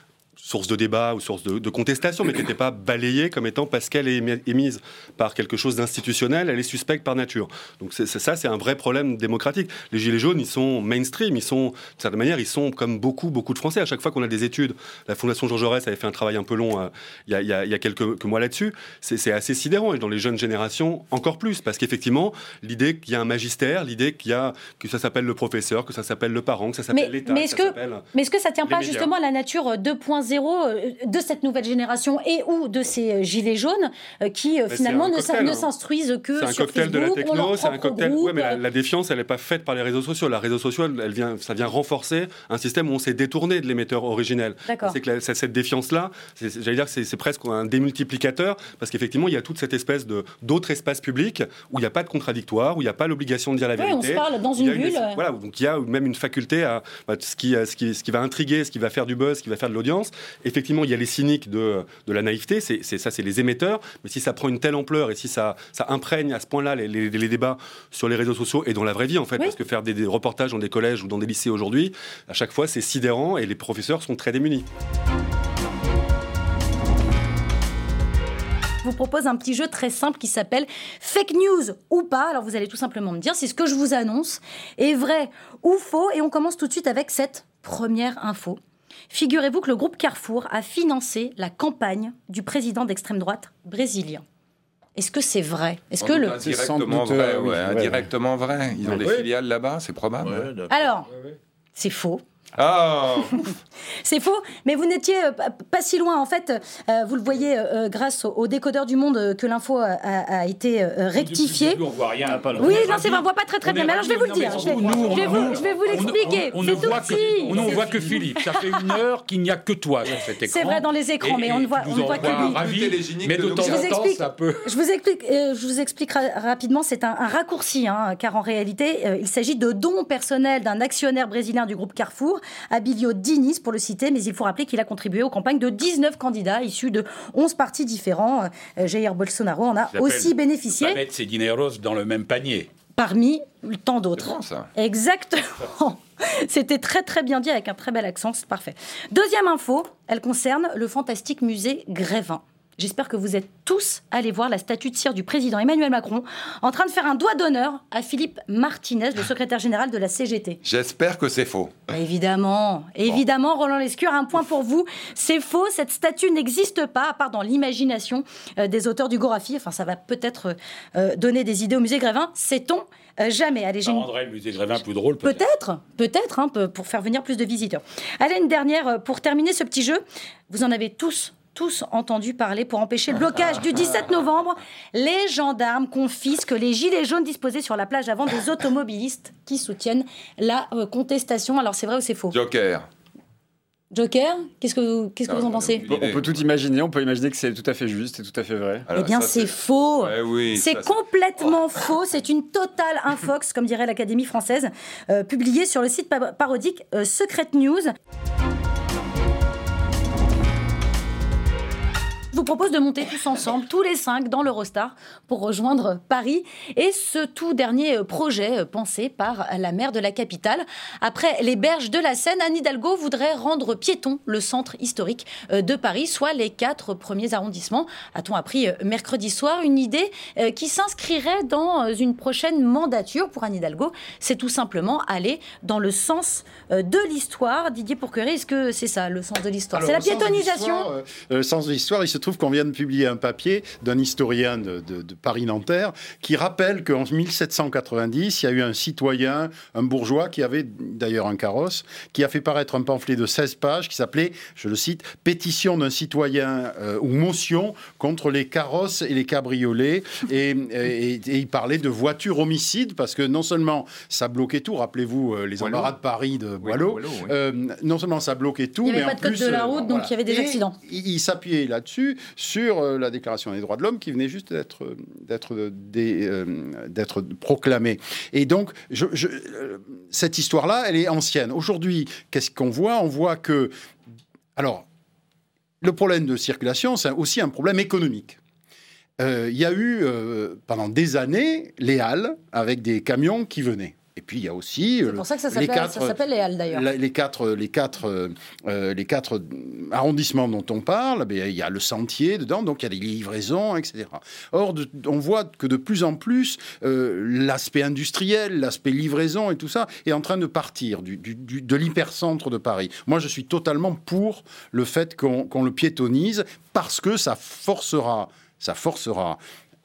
source de débat ou source de, de contestation, mais qui n'était pas balayée comme étant parce qu'elle est émi- émise par quelque chose d'institutionnel, elle est suspecte par nature. Donc c'est, ça, c'est un vrai problème démocratique. Les gilets jaunes, ils sont mainstream, ils sont, d'une certaine manière, ils sont comme beaucoup, beaucoup de Français. À chaque fois qu'on a des études, la Fondation Jean Jaurès avait fait un travail un peu long euh, il y, a, y y quelques que mois là-dessus. C'est, assez sidérant, et dans les jeunes générations, encore plus, parce qu'effectivement, l'idée qu'il y a un magistère, l'idée qu'il y a, que ça s'appelle le professeur, que ça s'appelle le parent, que ça s'appelle mais, l'État, mais que est-ce que, s'appelle... mais est-ce que ça tient pas médias. justement à la nature euh, 2.0 euh, de cette nouvelle génération et ou de ces euh, gilets jaunes euh, qui Mais finalement ne hein. s'instruisent que C'est un sur cocktail de la Facebook, ont leur techno, c'est un cocktail. Ouais, mais la, la défiance, elle n'est pas faite par les réseaux sociaux. La réseau social, elle vient, ça vient renforcer un système où on s'est détourné de l'émetteur originel. C'est que la- cette défiance-là, j'allais dire que c'est presque un démultiplicateur, parce qu'effectivement, il y a toute cette espèce de d'autres espaces publics où il n'y a pas de contradictoire, où il n'y a pas l'obligation de dire la vérité. on se parle dans une bulle. Voilà, donc il y a même une faculté à bah, ce, qui, ce, qui, ce qui va intriguer, ce qui va faire du buzz, ce qui va faire de l'audience. Effectivement, il y a les cyniques de, de la naïveté, c'est ça, c'est les émetteurs. Mais si ça prend une telle ampleur et si ça, ça imprègne à ce point-là les, les- les débats sur les réseaux sociaux et dans la vraie vie, en fait, parce que faire des, des reportages dans des collèges ou dans des lycées aujourd'hui, à chaque fois, c'est sidérant et les professeurs sont très démunis. Je vous propose un petit jeu très simple qui s'appelle Fake News ou pas. Alors vous allez tout simplement me dire si ce que je vous annonce est vrai ou faux. Et on commence tout de suite avec cette première info. Figurez-vous que le groupe Carrefour a financé la campagne du président d'extrême droite brésilien. Est-ce que c'est vrai? Est-ce que le Indirectement vrai, ouais, indirectement vrai. Ils ont des filiales là-bas, c'est probable. Alors, c'est faux. Ah C'est faux, mais vous n'étiez euh, pas, pas si loin. En fait, euh, vous le voyez euh, grâce au, au décodeur du monde que l'info a, été euh, rectifiée. on voit rien. Oui, non, c'est vrai, on voit pas très très bien. Mais alors, je vais vous le dire. Je vais, je vais vous, je vais vous l'expliquer. On ne tout voit que, on ne C'est- voit que Philippe. Ça fait une heure qu'il n'y a que toi sur cet écran. C'est vrai dans les écrans, mais on ne voit- on voit que lui. ravi, mais de temps Je vous en temps, ça peut. Je vous explique, je vous explique ra- rapidement, c'est un, raccourci, hein, car en réalité, il s'agit de dons personnels d'un actionnaire brésilien du groupe Carrefour, Abilio Diniz, pour le citer, mais il faut rappeler qu'il a contribué aux campagnes de 19 candidats issus de 11 partis différents. Euh, Jair Bolsonaro en a aussi bénéficié, Pas mettre ses dineros dans le même panier. parmi tant d'autres. bon. Exactement. C'était très très bien dit avec un très bel accent, c'est parfait. Deuxième info, elle concerne le fantastique musée Grévin. J'espère que vous êtes tous allés voir la statue de cire du président Emmanuel Macron en train de faire un doigt d'honneur à Philippe Martinez, le secrétaire général de la CGT. J'espère que c'est faux. Évidemment, évidemment, Roland Lescure, un point pour vous. C'est faux, cette statue n'existe pas, à part dans l'imagination euh, des auteurs du Gorafi. Enfin, ça va peut-être euh, donner des idées au musée Grévin. Sait-on euh, jamais Allez, Ça rendrait le musée Grévin plus drôle, peut-être. Peut-être, peut-être, hein, pour faire venir plus de visiteurs. Allez, une dernière euh, pour terminer ce petit jeu. Vous en avez tous, tous entendu parler pour empêcher le blocage du 17 novembre. Les gendarmes confisquent les gilets jaunes disposés sur la plage avant des automobilistes qui soutiennent la euh, contestation. Alors, c'est vrai ou c'est faux? Joker. Joker, qu'est-ce que vous, qu'est-ce que vous en pensez? On peut tout imaginer, on peut imaginer que c'est tout à fait juste et tout à fait vrai. Eh bien, c'est faux. Ouais, oui, c'est ça, c'est- complètement faux. C'est une totale infox, comme dirait l'Académie française, euh, publiée sur le site pa- parodique euh, Secret News. Vous propose de monter tous ensemble, tous les cinq, dans l'Eurostar pour rejoindre Paris. Et ce tout dernier euh, projet euh, pensé par la maire de la capitale. Après les berges de la Seine, Anne Hidalgo voudrait rendre piéton le centre historique euh, de Paris, soit les quatre premiers arrondissements. A-t-on appris mercredi soir une idée qui s'inscrirait dans une prochaine mandature pour Anne Hidalgo C'est tout simplement aller dans le sens de l'histoire. Didier Pourquerie, est-ce que c'est ça le sens de l'histoire? C'est la piétonisation Le sens de l'histoire, il se trouve trouve qu'on vient de publier un papier d'un historien de, de Paris-Nanterre qui rappelle qu'en 1790, il y a eu un citoyen, un bourgeois, qui avait d'ailleurs un carrosse, qui a fait paraître un pamphlet de 16 pages qui s'appelait, je le cite, Pétition d'un citoyen euh, ou motion contre les carrosses et les cabriolets. Et, il parlait de voitures homicides parce que non seulement ça bloquait tout, rappelez-vous euh, les embarras de Paris de Boileau, euh, non seulement ça bloquait tout, il n'y avait pas de code de la route, donc il y avait des accidents. Il, s'appuyait là-dessus sur la Déclaration des droits de l'homme qui venait juste d'être d'être proclamée. Et donc, cette histoire-là, elle est ancienne. Aujourd'hui, qu'est-ce qu'on voit? On voit que alors, le problème de circulation, c'est aussi un problème économique. Euh, il y a eu euh, pendant des années les halles avec des camions qui venaient. Et puis il y a aussi c'est pour ça que ça s'appelle les Halles d'ailleurs. Les quatre, les quatre, euh, les quatre arrondissements dont on parle, ben, il y a le sentier dedans, donc il y a des livraisons, etc. Or, on voit que de plus en plus euh, l'aspect industriel, l'aspect livraison et tout ça est en train de partir du, de l'hypercentre de Paris. Moi, je suis totalement pour le fait qu'on le piétonise parce que ça forcera ça forcera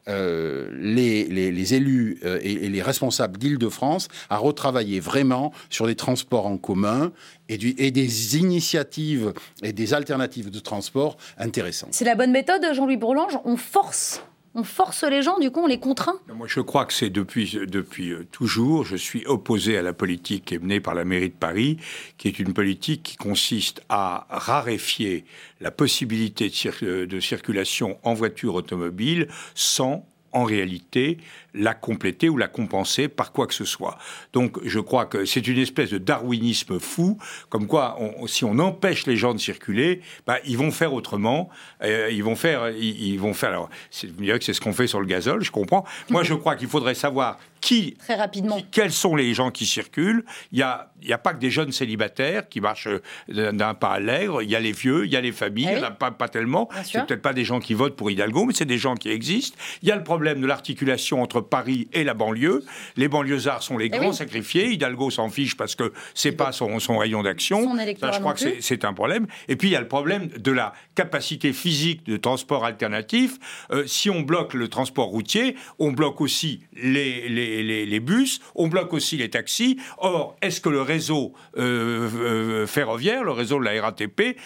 euh, les, élus euh, et, les responsables d'Île-de-France à retravailler vraiment sur les transports en commun et, et, des initiatives et des alternatives de transport intéressantes. C'est la bonne méthode, Jean-Louis Bourlange? On force on force les gens, du coup, on les contraint Moi, je crois que c'est depuis, euh, toujours. Je suis opposé à la politique qui est menée par la mairie de Paris, qui est une politique qui consiste à raréfier la possibilité de, de circulation en voiture automobile sans en réalité la compléter ou la compenser par quoi que ce soit. Donc je crois que c'est une espèce de darwinisme fou, comme quoi si on empêche les gens de circuler, bah, ils vont faire autrement, euh, ils vont faire, ils, vont faire. Alors, vous me direz que c'est ce qu'on fait sur le gazole, je comprends. Moi, je crois qu'il faudrait savoir qui, très rapidement, quels sont les gens qui circulent? Il y a, y a pas que des jeunes célibataires qui marchent d'un pas l'aigle. Il y a les vieux, il y a les familles. Eh il n'y en a pas, pas tellement. C'est peut-être pas des gens qui votent pour Hidalgo, mais c'est des gens qui existent. Il y a le problème de l'articulation entre Paris et la banlieue. Les banlieusards sont les eh grands sacrifiés. Hidalgo s'en fiche parce que c'est pas son, son, rayon d'action. je crois que c'est un problème. Et puis il y a le problème de la capacité physique de transport alternatif. Euh, si on bloque le transport routier, on bloque aussi les, les, les, bus, on bloque aussi les taxis. Or, est-ce que le réseau euh, euh, ferroviaire, le réseau de la RATP,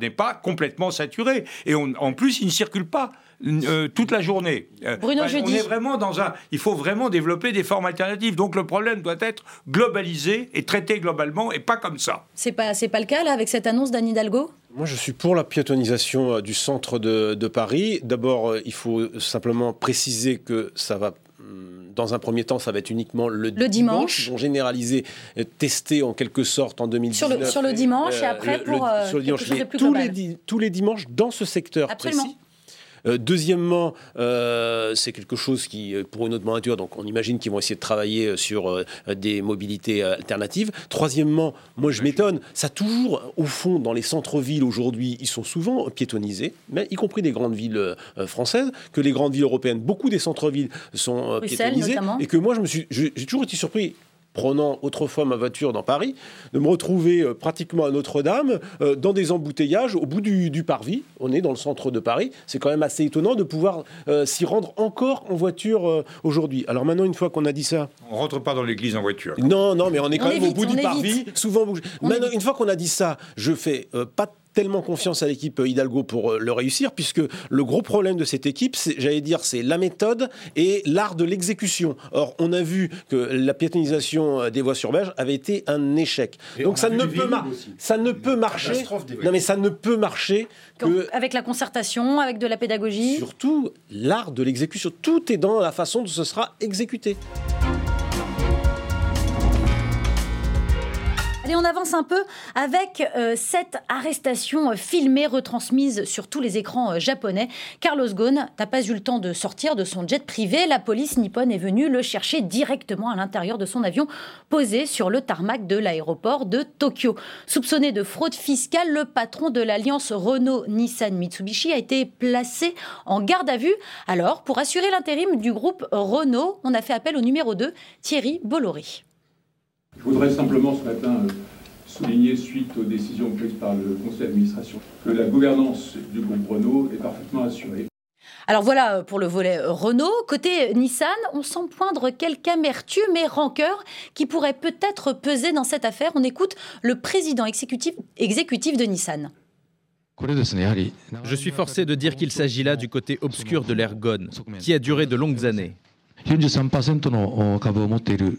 n'est pas complètement saturé Et en plus, il ne circule pas. Euh, toute la journée. Euh, Bruno On est vraiment dans un. Il faut vraiment développer des formes alternatives. Donc le problème doit être globalisé et traité globalement et pas comme ça. C'est pas c'est pas le cas là avec cette annonce d'Anne Hidalgo? Moi, je suis pour la piétonisation du centre de, Paris. D'abord, il faut simplement préciser que ça va dans un premier temps, ça va être uniquement le, dimanche. Ils vont généraliser, tester en quelque sorte en 2019. Sur le, sur le dimanche et après pour sur le dimanche, tous, les, tous les dimanches dans ce secteur Absolument. précis. Euh, deuxièmement, euh, c'est quelque chose qui, euh, pour une autre mandature, donc on imagine qu'ils vont essayer de travailler sur des mobilités alternatives. Troisièmement, moi je m'étonne, ça toujours, au fond, dans les centres-villes aujourd'hui, ils sont souvent piétonisés, mais y compris des grandes villes françaises, que les grandes villes européennes, beaucoup des centres-villes sont piétonisés, et que moi je me suis, j'ai toujours été surpris prenant autrefois ma voiture dans Paris, de me retrouver euh, pratiquement à Notre-Dame, euh, dans des embouteillages au bout du, parvis. On est dans le centre de Paris. C'est quand même assez étonnant de pouvoir euh, s'y rendre encore en voiture aujourd'hui. Alors maintenant, une fois qu'on a dit ça... On rentre pas dans l'église en voiture. Non, non, mais on est quand même au bout du parvis, souvent Maintenant, une fois qu'on a dit ça, je fais pas tellement confiance à l'équipe Hidalgo pour euh, le réussir, puisque le gros problème de cette équipe, j'allais dire, c'est la méthode et l'art de l'exécution. Or, on a vu que la piétonisation euh, des voies sur berge avait été un échec. Donc ça ne, peut ça ne peut marcher. Non, mais ça ne peut marcher que avec la concertation, avec de la pédagogie. Surtout l'art de l'exécution. Tout est dans la façon dont ce sera exécuté. Allez, on avance un peu avec euh, cette arrestation euh, filmée, retransmise sur tous les écrans euh, japonais. Carlos Ghosn n'a pas eu le temps de sortir de son jet privé. La police nippone est venue le chercher directement à l'intérieur de son avion posé sur le tarmac de l'aéroport de Tokyo. Soupçonné de fraude fiscale, le patron de l'alliance Renault-Nissan-Mitsubishi a été placé en garde à vue. Alors, pour assurer l'intérim du groupe Renault, on a fait appel au numéro 2, Thierry Bolloré. Je voudrais simplement ce matin euh, souligner, suite aux décisions prises par le conseil d'administration, que la gouvernance du groupe Renault est parfaitement assurée. Alors voilà pour le volet Renault. Côté Nissan, on sent poindre quelque amertume et rancœur qui pourrait peut-être peser dans cette affaire. On écoute le président exécutif, exécutif de Nissan. Je suis forcé de dire qu'il s'agit là du côté obscur de l'ergone, qui a duré de longues années.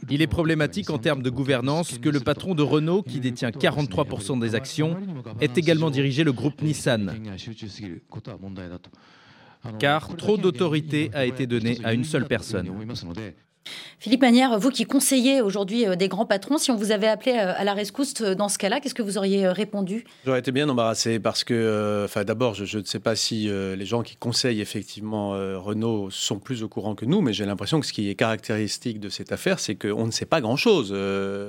Il est problématique en termes de gouvernance que le patron de Renault, qui détient 43% des actions, ait également dirigé le groupe Nissan. Car trop d'autorité a été donnée à une seule personne. Philippe Manière, vous qui conseillez aujourd'hui euh, des grands patrons, si on vous avait appelé euh, à la rescousse euh, dans ce cas-là, qu'est-ce que vous auriez répondu? J'aurais été bien embarrassé parce que, enfin, d'abord, je, ne sais pas si les gens qui conseillent effectivement Renault sont plus au courant que nous, mais j'ai l'impression que ce qui est caractéristique de cette affaire, c'est qu'on ne sait pas grand-chose.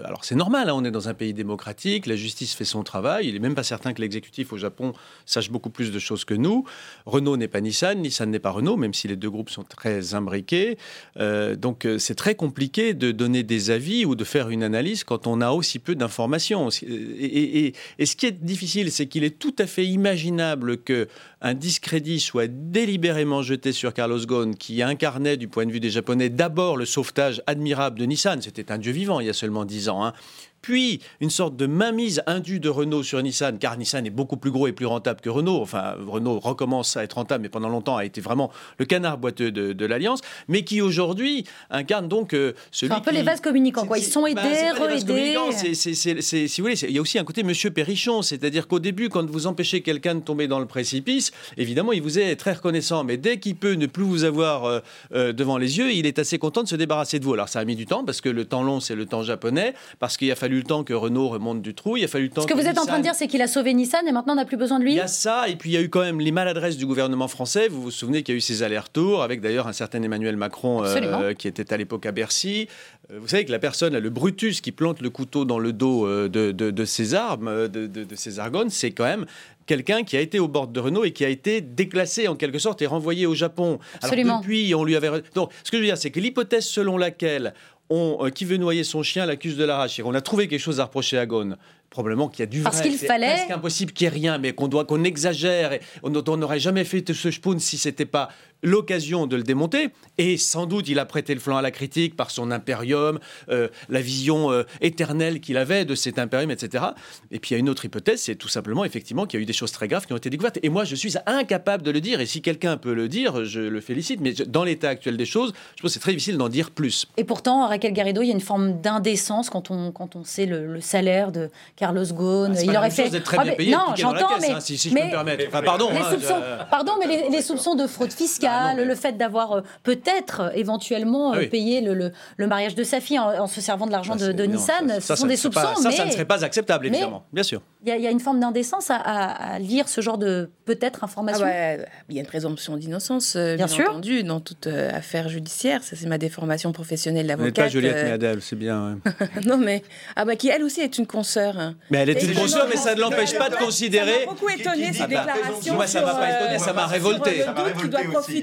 alors c'est normal, hein, on est dans un pays démocratique, la justice fait son travail, il n'est même pas certain que l'exécutif au Japon sache beaucoup plus de choses que nous. Renault n'est pas Nissan, Nissan n'est pas Renault, même si les deux groupes sont très imbriqués. donc c'est très compliqué de donner des avis ou de faire une analyse quand on a aussi peu d'informations. Et, ce qui est difficile, c'est qu'il est tout à fait imaginable que un discrédit soit délibérément jeté sur Carlos Ghosn, qui incarnait du point de vue des Japonais d'abord le sauvetage admirable de Nissan. C'était un dieu vivant il y a seulement dix ans. Hein puis une sorte de mainmise indue de Renault sur Nissan, car Nissan est beaucoup plus gros et plus rentable que Renault. Enfin, Renault recommence à être rentable, mais pendant longtemps a été vraiment le canard boiteux de, l'Alliance, mais qui aujourd'hui incarne donc euh, celui. C'est un peu les vases communicants, quoi. Ils sont aidés, re-aidés. Si vous voulez, il y a aussi un côté Monsieur Perrichon, c'est-à-dire qu'au début, quand vous empêchez quelqu'un de tomber dans le précipice, évidemment, il vous est très reconnaissant, mais dès qu'il peut ne plus vous avoir euh, euh, devant les yeux, il est assez content de se débarrasser de vous. Alors ça a mis du temps parce que le temps long, c'est le temps japonais, parce qu'il a fallu fallu le temps que Renault remonte du trou. Il a fallu le temps. Ce que, vous êtes en train de dire, c'est qu'il a sauvé Nissan et maintenant on n'a plus besoin de lui. Il y a ça, et puis il y a eu quand même les maladresses du gouvernement français. Vous vous souvenez qu'il y a eu ces allers-retours avec d'ailleurs un certain Emmanuel Macron euh, qui était à l'époque à Bercy. Euh, vous savez que la personne, le Brutus qui plante le couteau dans le dos euh, de, de, ses armes, de, de ses argones, c'est quand même quelqu'un qui a été au bord de Renault et qui a été déclassé en quelque sorte et renvoyé au Japon. Absolument. Alors depuis, on lui avait. Donc, ce que je veux dire, c'est que l'hypothèse selon laquelle euh, qui veut noyer son chien l'accuse de l'arracher. On a trouvé quelque chose à reprocher à Ghosn probablement qu'il y a du Parce vrai. qu'il fallait. C'est impossible qu'il n'y ait rien, mais qu'on doit qu'on exagère. Et on n'aurait jamais fait ce spoon si c'était pas l'occasion de le démonter. Et sans doute, il a prêté le flanc à la critique par son impérium, euh, la vision euh, éternelle qu'il avait de cet impérium, etc. Et puis il y a une autre hypothèse, c'est tout simplement effectivement qu'il y a eu des choses très graves qui ont été découvertes. Et moi, je suis incapable de le dire. Et si quelqu'un peut le dire, je le félicite. Mais dans l'état actuel des choses, je pense que c'est très difficile d'en dire plus. Et pourtant, Raquel Garrido, il y a une forme d'indécence quand on, quand on sait le, le salaire de Carlos Ghosn. Ah, il aurait fait. Très bien payé non, j'entends, mais, hein, si, je peux me permettre. Enfin, pardon. Les hein, soupçons, Pardon, mais les, soupçons de fraude fiscale, le fait d'avoir euh, peut-être euh, éventuellement ah euh, payé le, le, mariage de sa fille en, se servant de l'argent de, de, Nissan, ce sont des soupçons. ça, ça ne serait pas acceptable, évidemment, bien sûr. Il y, a une forme d'indécence à, lire ce genre de peut-être information. Ah il y a une présomption d'innocence, bien, bien sûr. entendu, dans toute affaire judiciaire. Ça, c'est ma déformation professionnelle. Vous n'êtes pas Juliette Méadel, c'est bien. non, mais ah bah, qui elle aussi est une consoeur. Mais elle est une consoeur, mais ça ne l'empêche pas de considérer. Ça m'a beaucoup étonné ces déclarations. Moi, ça m'a pas étonné, ça m'a révolté.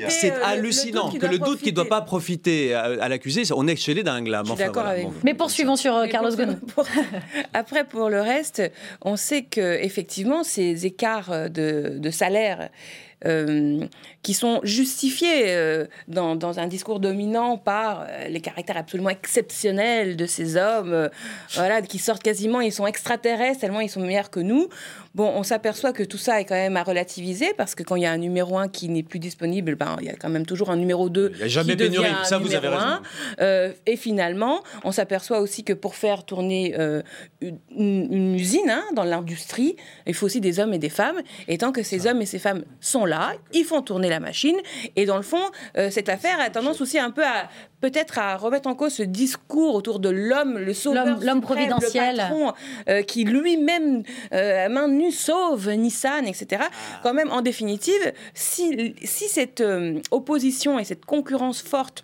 C'est hallucinant que le doute qui ne doit pas profiter à l'accusé, on est chez les dingues là. D'accord avec vous. Mais poursuivons sur euh, Carlos Ghosn. Après, pour le reste, on sait que effectivement ces écarts de, de salaire euh, qui sont justifiés euh, dans, dans, un discours dominant par euh, les caractères absolument exceptionnels de ces hommes, voilà, qui sortent quasiment, ils sont extraterrestres tellement ils sont meilleurs que nous. Bon, on s'aperçoit que tout ça est quand même à relativiser parce que quand il y a un numéro 1 qui n'est plus disponible, ben, il y a quand même toujours un numéro 2 il n'y a jamais pénurie, ça vous avez raison. et finalement, on s'aperçoit aussi que pour faire tourner une, usine hein, dans l'industrie, il faut aussi des hommes et des femmes. Et tant que ces hommes et ces femmes sont là, ils font tourner la machine. Et dans le fond, euh, cette affaire a tendance aussi un peu à peut-être à remettre en cause ce discours autour de l'homme, le sauveur, l'homme providentiel, le patron, euh, qui lui-même euh, à main nue sauve Nissan, etc. Ah. Quand même, en définitive, si, si cette opposition et cette concurrence forte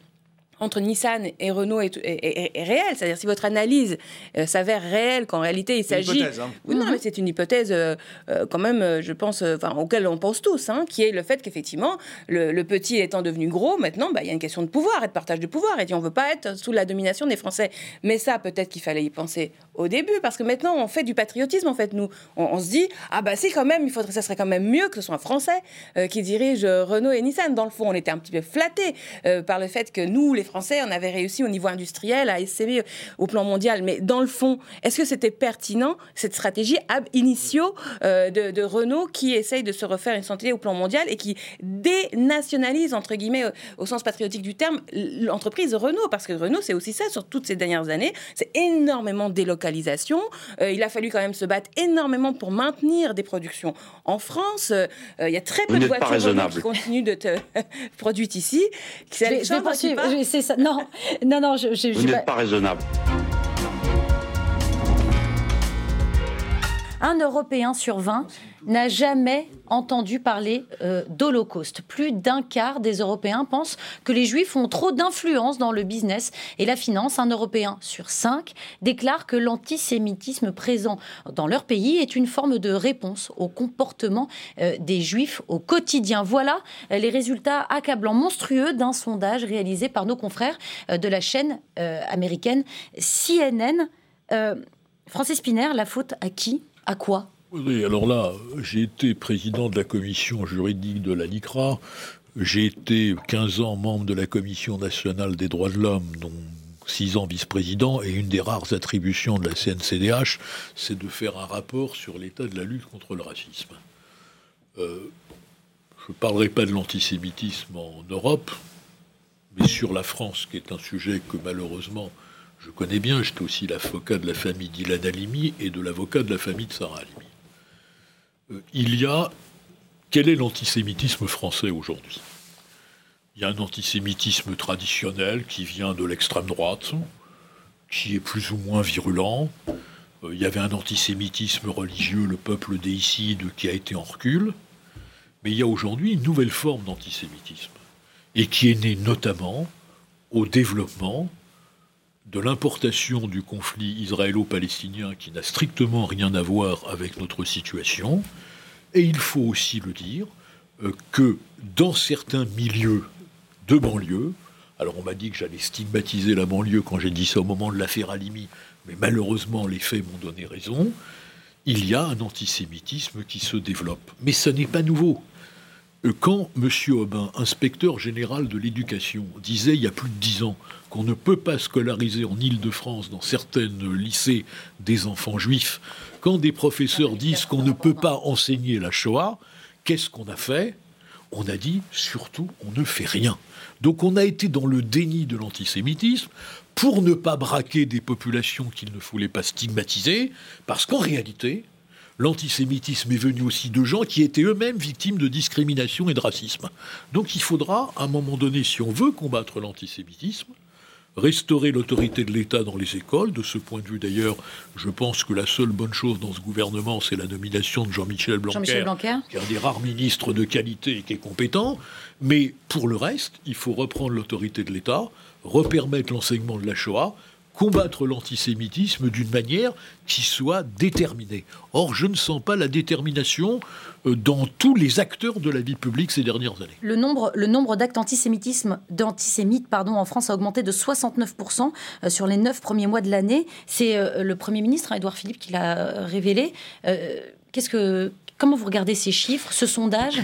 entre Nissan et Renault est, réelle. C'est-à-dire si votre analyse euh, s'avère réelle, qu'en réalité il s'agit... Hein. Oui, non, mais c'est une hypothèse euh, euh, quand même, je pense, enfin, auquel on pense tous, hein, qui est le fait qu'effectivement, le, petit étant devenu gros, maintenant, bah, il y a une question de pouvoir et de partage de pouvoir. Et on ne veut pas être sous la domination des Français. Mais ça, peut-être qu'il fallait y penser au début, parce que maintenant, on fait du patriotisme, en fait, nous. On, se dit, ah bah si, quand même, il faudrait, ça serait quand même mieux que ce soit un Français qui dirige Renault et Nissan. Dans le fond, on était un petit peu flattés par le fait que nous, les Français, on avait réussi au niveau industriel à essayer au plan mondial. Mais dans le fond, est-ce que c'était pertinent, cette stratégie ab initio euh, de, Renault qui essaye de se refaire une santé au plan mondial et qui dénationalise, entre guillemets, au, sens patriotique du terme, l'entreprise Renault? Parce que Renault, c'est aussi ça sur toutes ces dernières années. C'est énormément de délocalisation. Euh, il a fallu quand même se battre énormément pour maintenir des productions en France. Euh, il y a très peu de voitures qui continuent d'être produites ici. Je vais, je vais poursuivre. C'est ça. Non, non, non. Je, je, Vous n'êtes pas raisonnable. Un Européen sur 20 n'a jamais entendu parler euh, d'Holocauste. Plus d'un quart des Européens pensent que les Juifs ont trop d'influence dans le business et la finance. Un Européen sur cinq déclare que l'antisémitisme présent dans leur pays est une forme de réponse au comportement euh, des Juifs au quotidien. Voilà euh, les résultats accablants, monstrueux d'un sondage réalisé par nos confrères de la chaîne américaine CNN. Francis Spiner, la faute à qui? À quoi? Oui, alors là, j'ai été président de la commission juridique de la LICRA. J'ai été 15 ans membre de la Commission nationale des droits de l'homme, dont 6 ans vice-président, et une des rares attributions de la CNCDH, c'est de faire un rapport sur l'état de la lutte contre le racisme. Euh, je ne parlerai pas de l'antisémitisme en Europe, mais sur la France, qui est un sujet que malheureusement je connais bien, j'étais aussi l'avocat de la famille d'Ilan Halimi et de l'avocat de la famille de Sarah Halimi. Euh, il y a. Quel est l'antisémitisme français aujourd'hui? Il y a un antisémitisme traditionnel qui vient de l'extrême droite, qui est plus ou moins virulent. Euh, il y avait un antisémitisme religieux, le peuple déicide, qui a été en recul. Mais il y a aujourd'hui une nouvelle forme d'antisémitisme, et qui est née notamment au développement de l'importation du conflit israélo-palestinien qui n'a strictement rien à voir avec notre situation. Et il faut aussi le dire euh, que dans certains milieux de banlieue, alors on m'a dit que j'allais stigmatiser la banlieue quand j'ai dit ça au moment de l'affaire Alimi, mais malheureusement les faits m'ont donné raison, il y a un antisémitisme qui se développe. Mais ce n'est pas nouveau. Quand M. Aubin, inspecteur général de l'éducation, disait il y a plus de dix ans qu'on ne peut pas scolariser en Île-de-France, dans certains lycées, des enfants juifs, quand des professeurs disent qu'on ne peut pas enseigner la Shoah, qu'est-ce qu'on a fait? On a dit surtout on ne fait rien. Donc on a été dans le déni de l'antisémitisme pour ne pas braquer des populations qu'il ne fallait pas stigmatiser, parce qu'en réalité, l'antisémitisme est venu aussi de gens qui étaient eux-mêmes victimes de discrimination et de racisme. Donc il faudra, à un moment donné, si on veut combattre l'antisémitisme, restaurer l'autorité de l'État dans les écoles. De ce point de vue, d'ailleurs, je pense que la seule bonne chose dans ce gouvernement, c'est la nomination de Jean-Michel Blanquer, qui est un des rares ministres de qualité et qui est compétent. Mais pour le reste, il faut reprendre l'autorité de l'État, repermettre l'enseignement de la Shoah, combattre l'antisémitisme d'une manière qui soit déterminée. Or, je ne sens pas la détermination euh, dans tous les acteurs de la vie publique ces dernières années. Le nombre, le nombre d'actes antisémitisme, d'antisémites pardon, en France a augmenté de 69% euh, sur les neuf premiers mois de l'année. C'est euh, le Premier ministre, Édouard Philippe, qui l'a révélé. Qu'est-ce que, comment vous regardez ces chiffres, ce sondage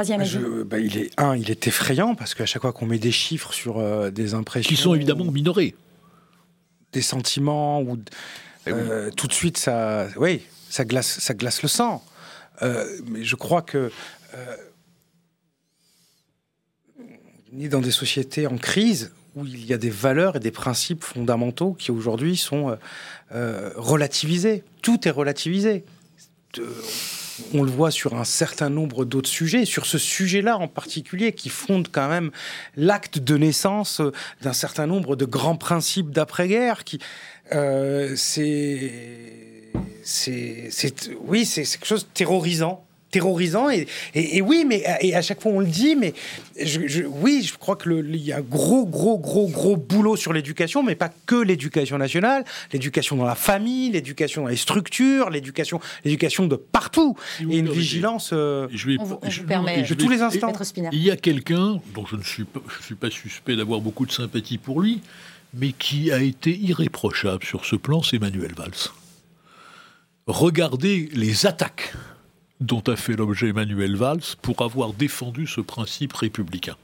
je, bah, il est un, il est effrayant parce qu'à chaque fois qu'on met des chiffres sur des impressions qui sont évidemment minorés, des sentiments ou eh euh, tout de suite ça, oui, ça glace, ça glace le sang. Euh, mais je crois que euh, est dans des sociétés en crise où il y a des valeurs et des principes fondamentaux qui aujourd'hui sont relativisés. Tout est relativisé on le voit sur un certain nombre d'autres sujets, sur ce sujet-là en particulier, qui fonde quand même l'acte de naissance d'un certain nombre de grands principes d'après-guerre. Qui, euh, c'est, c'est, oui, c'est quelque chose de terrorisant terrorisant. Et, et, oui, mais et à chaque fois on le dit, mais je, oui, je crois que il y a gros, gros, gros, gros boulot sur l'éducation, mais pas que l'éducation nationale, l'éducation dans la famille, l'éducation dans les structures, l'éducation, l'éducation de partout, et une vigilance euh, je vais, de tous les instants. Il y a quelqu'un dont je ne suis pas, je suis pas suspect d'avoir beaucoup de sympathie pour lui, mais qui a été irréprochable sur ce plan, c'est Manuel Valls. Regardez les attaques dont a fait l'objet Emmanuel Valls pour avoir défendu ce principe républicain.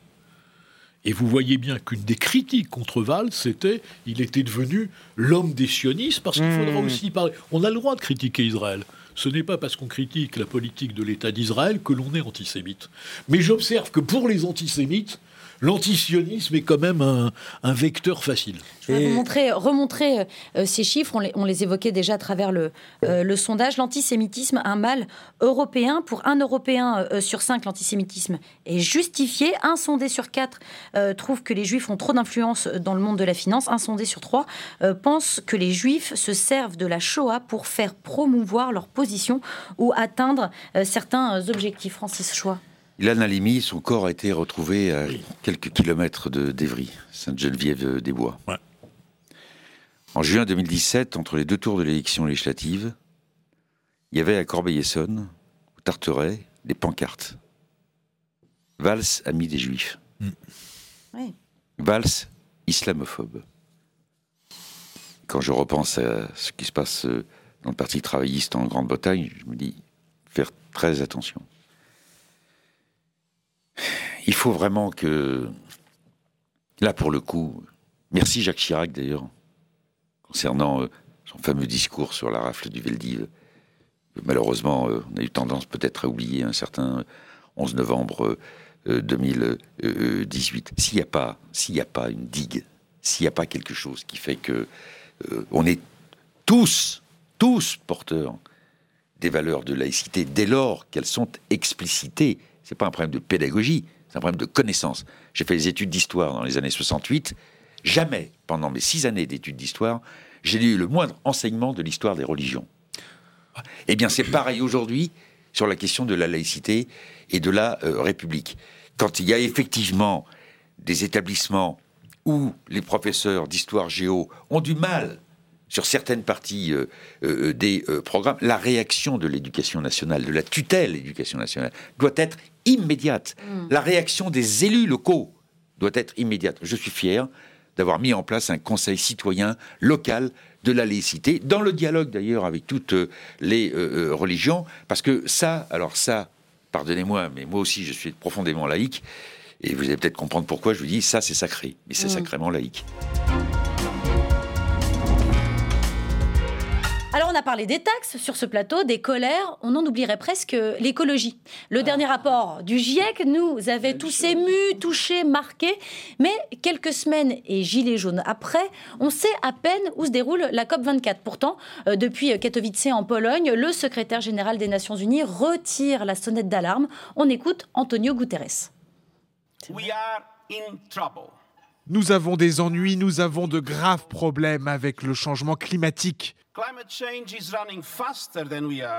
Et vous voyez bien qu'une des critiques contre Valls, c'était il était devenu l'homme des sionistes, parce qu'il faudra mmh. aussi parler. On a le droit de critiquer Israël. Ce n'est pas parce qu'on critique la politique de l'État d'Israël que l'on est antisémite. Mais j'observe que pour les antisémites, l'antisionisme est quand même un, vecteur facile. Je vais remontrer, remontrer euh, ces chiffres, on les, évoquait déjà à travers le, euh, le sondage. L'antisémitisme, un mal européen. Pour un Européen euh, sur cinq, l'antisémitisme est justifié. Un sondé sur quatre trouve que les Juifs ont trop d'influence dans le monde de la finance. Un sondé sur trois pense que les Juifs se servent de la Shoah pour faire promouvoir leur position ou atteindre certains objectifs. Francis Choix. Ilan Halimi, son corps a été retrouvé à quelques kilomètres de d'Evry, Sainte-Geneviève-des-Bois. En juin 2017, entre les deux tours de l'élection législative, il y avait à Corbeil-Essonne, au Tarteret, des pancartes. Valls, ami des Juifs. Mm. Valls, islamophobe. Quand je repense à ce qui se passe euh, dans le Parti travailliste en Grande-Bretagne, je me dis faire très attention il faut vraiment que, là pour le coup, merci Jacques Chirac d'ailleurs, concernant euh, son fameux discours sur la rafle du Veldiv. Malheureusement, euh, on a eu tendance peut-être à oublier un certain 11 novembre 2018. Euh, s'il n'y a pas, s'il n'y a pas une digue, s'il n'y a pas quelque chose qui fait que on est tous, tous porteurs des valeurs de laïcité dès lors qu'elles sont explicitées c'est pas un problème de pédagogie, c'est un problème de connaissance. J'ai fait des études d'histoire dans les années 68. Jamais, pendant mes six années d'études d'histoire, j'ai eu le moindre enseignement de l'histoire des religions. Eh bien, c'est pareil aujourd'hui sur la question de la laïcité et de la euh, République. Quand il y a effectivement des établissements où les professeurs d'histoire géo ont du mal sur certaines parties euh, euh, des programmes, la réaction de l'éducation nationale, de la tutelle de l'éducation nationale, doit être immédiate. Mm. La réaction des élus locaux doit être immédiate. Je suis fier d'avoir mis en place un conseil citoyen local de la laïcité, dans le dialogue d'ailleurs avec toutes euh, les euh, euh, religions, parce que ça, alors ça, pardonnez-moi, mais moi aussi je suis profondément laïque, et vous allez peut-être comprendre pourquoi je vous dis ça c'est sacré, mais c'est mm. sacrément laïque. On a parlé des taxes sur ce plateau, des colères, on en oublierait presque l'écologie. Le ah. dernier rapport du GIEC nous avait tous émus, touchés, marqués, mais quelques semaines et gilets jaunes après, on sait à peine où se déroule la COP24. Pourtant, euh, depuis Katowice en Pologne, le secrétaire général des Nations Unies retire la sonnette d'alarme. On écoute Antonio Guterres. Nous avons des ennuis, nous avons de graves problèmes avec le changement climatique.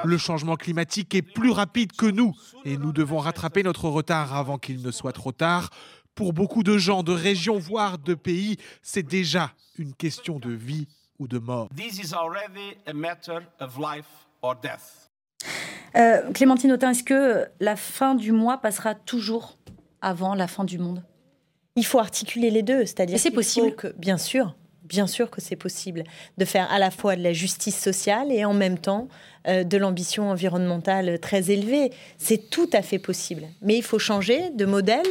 Le changement climatique est plus rapide que nous. Et nous devons rattraper notre retard avant qu'il ne soit trop tard. Pour beaucoup de gens, de régions, voire de pays, c'est déjà une question de vie ou de mort. Euh, Clémentine Autain, est-ce que la fin du mois passera toujours avant la fin du monde? Il faut articuler les deux, c'est-à-dire c'est possible. que, bien sûr, bien sûr que c'est possible de faire à la fois de la justice sociale et en même temps euh, de l'ambition environnementale très élevée. C'est tout à fait possible. Mais il faut changer de modèle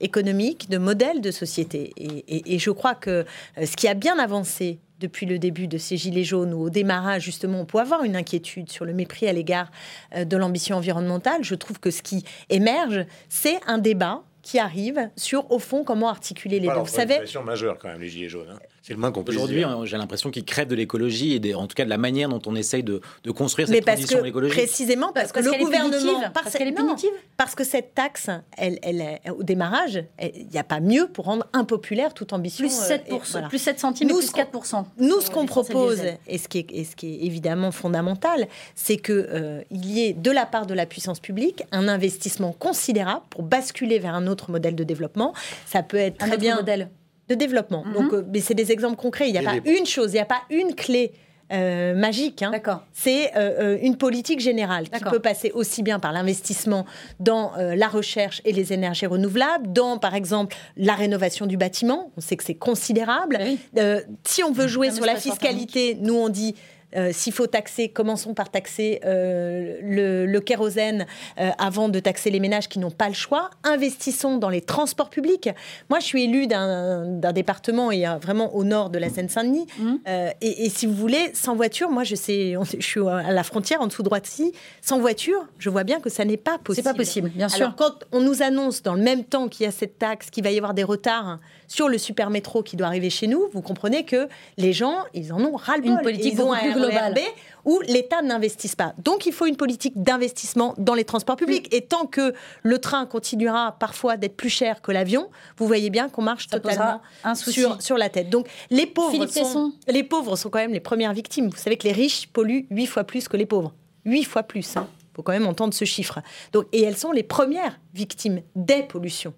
économique, de modèle de société. Et, je crois que euh, ce qui a bien avancé depuis le début de ces Gilets jaunes, ou au démarrage, justement, on peut avoir une inquiétude sur le mépris à l'égard euh, de l'ambition environnementale, je trouve que ce qui émerge, c'est un débat qui arrivent sur, au fond, comment articuler les deux. Vous c'est une savez, question majeure quand même, les Gilets jaunes. hein. C'est le moins qu'on puisse Aujourd'hui, j'ai l'impression qu'ils crèvent de l'écologie et des- en tout cas de la manière dont on essaye de, de construire Mais cette parce transition que écologique. précisément parce, Parce que le est gouvernement parce qu'elle est non, punitive. parce que cette taxe, elle, elle est- au démarrage, il n'y a pas mieux pour rendre impopulaire toute ambition. Plus euh, 7, et voilà. plus 7 centimes Nous, et plus ce qu'on- 4 Nous, ce qu'on et propose, et ce qui est, et ce qui est évidemment fondamental, c'est qu'il y ait de la part de la puissance publique un investissement considérable pour basculer vers un autre modèle de développement. Ça peut être Un très autre bien modèle. De développement. Mhm. Donc, euh, mais c'est des exemples concrets. Il n'y a Et pas une chose, il n'y a pas une clé. euh, magique. hein. C'est euh, une politique générale qui peut passer aussi bien par l'investissement dans euh, la recherche et les énergies renouvelables, dans par exemple la rénovation du bâtiment. On sait que c'est considérable. Euh, si on veut jouer Un sur la fiscalité, nous on dit euh, s'il faut taxer, commençons par taxer euh, le, le kérosène euh, avant de taxer les ménages qui n'ont pas le choix. Investissons dans les transports publics. Moi, je suis élue d'un département et vraiment au nord de la Seine-Saint-Denis. Euh, et, et si vous voulez, sans voiture, moi, je sais, on- je suis à la frontière, en dessous de Roissy, sans voiture, je vois bien que ça n'est pas possible. pas possible, bien sûr. Alors, quand on nous annonce dans le même temps qu'il y a cette taxe, qu'il va y avoir des retards sur le super métro qui doit arriver chez nous, vous comprenez que les gens, ils en ont ras-le-bol. Une politique Ils ont beaucoup un plus globale. RERB où l'État n'investisse pas. Donc il faut une politique d'investissement dans les transports publics. Et tant que le train continuera parfois d'être plus cher que l'avion, vous voyez bien qu'on marche Ça totalement un sur, sur la tête. Donc les pauvres, sont, les pauvres sont quand même les premières victimes. Vous savez que les riches polluent huit fois plus que les pauvres. Huit fois plus. Il faut quand même entendre ce chiffre. Donc, et elles sont les premières victimes des pollutions.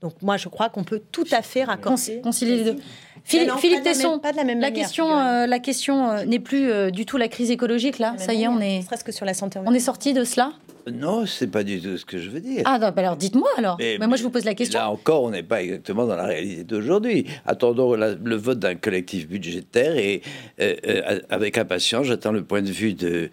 Donc moi, je crois qu'on peut tout à fait raccorder. concilier les deux. Philippe, non, Philippe pas de la Tesson, même- pas de la même manière, question, euh, la question euh, n'est plus euh, du tout la crise écologique là. Ça y est, on est. que sur la santé. On est sorti de cela. Non, c'est pas du tout ce que je veux dire. Ah non, bah alors dites-moi alors. Mais, moi je vous pose la question. Là encore, on n'est pas exactement dans la réalité d'aujourd'hui. Attendons la- le vote d'un collectif budgétaire et euh, euh, avec impatience, j'attends le point de vue de,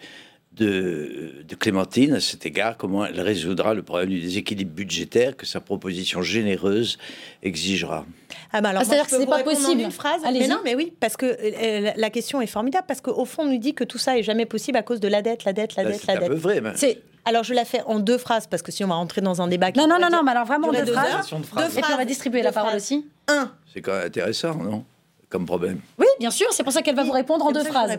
de, de Clémentine à cet égard, comment elle résoudra le problème du déséquilibre budgétaire que sa proposition généreuse exigera. Ah bah alors, Ah, c'est-à-dire que c'est pas possible. une phrase. Mais non, mais oui, parce que euh, la- la question est formidable, parce qu'au fond, on nous dit que tout ça est jamais possible à cause de la dette, la dette, la Là, dette, c'est la un dette. peu vrai, mais- C'est- Alors je la fais en deux phrases, parce que si on va rentrer dans un débat qui Non, non, non, non, mais alors vraiment deux deux phrases. heures. Deux phrase. Et puis on va phrases, distribuer deux la parole phrases. aussi. Un. C'est quand même intéressant, non? Comme problème. Oui, bien sûr, c'est pour ça qu'elle va vous répondre en deux je phrases.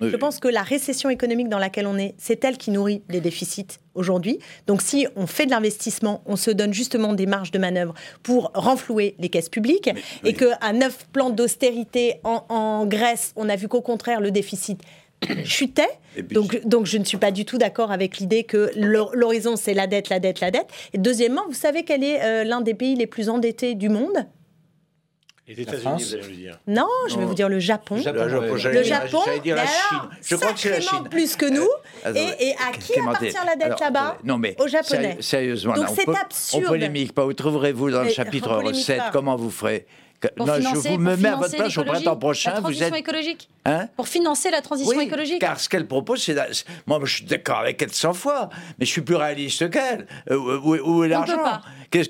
Oui, Je pense que la récession économique dans laquelle on est, c'est elle qui nourrit les déficits aujourd'hui. Donc si on fait de l'investissement, on se donne justement des marges de manœuvre pour renflouer les caisses publiques et que à neuf plans d'austérité en, en Grèce, on a vu qu'au contraire le déficit chutait. Donc, donc je ne suis pas du tout d'accord avec l'idée que l'hor- l'horizon c'est la dette, la dette, la dette. Et deuxièmement, vous savez quel est euh, l'un des pays les plus endettés du monde? Les États-Unis, vous allez le dire. Non, je vais vous dire le Japon. Le Japon, Le j'allais dire- Japon, j'allais dire la mais Chine. alors, Je crois que c'est la Chine. plus que nous. attendez, et, et à qui appartient la dette là-bas Non, mais Aux Japonais. série- sérieusement, Donc c'est absurde. On polémique pas. Où trouverez-vous dans le chapitre recettes. Comment vous ferez Pour Non, je vous me mets à votre place au printemps prochain. La Vous transition êtes. écologique. Hein Pour financer la transition Oui, écologique. car ce qu'elle propose, c'est. la- Moi, je suis d'accord avec elle 100 fois, mais je suis plus réaliste qu'elle. Euh, où, où est l'argent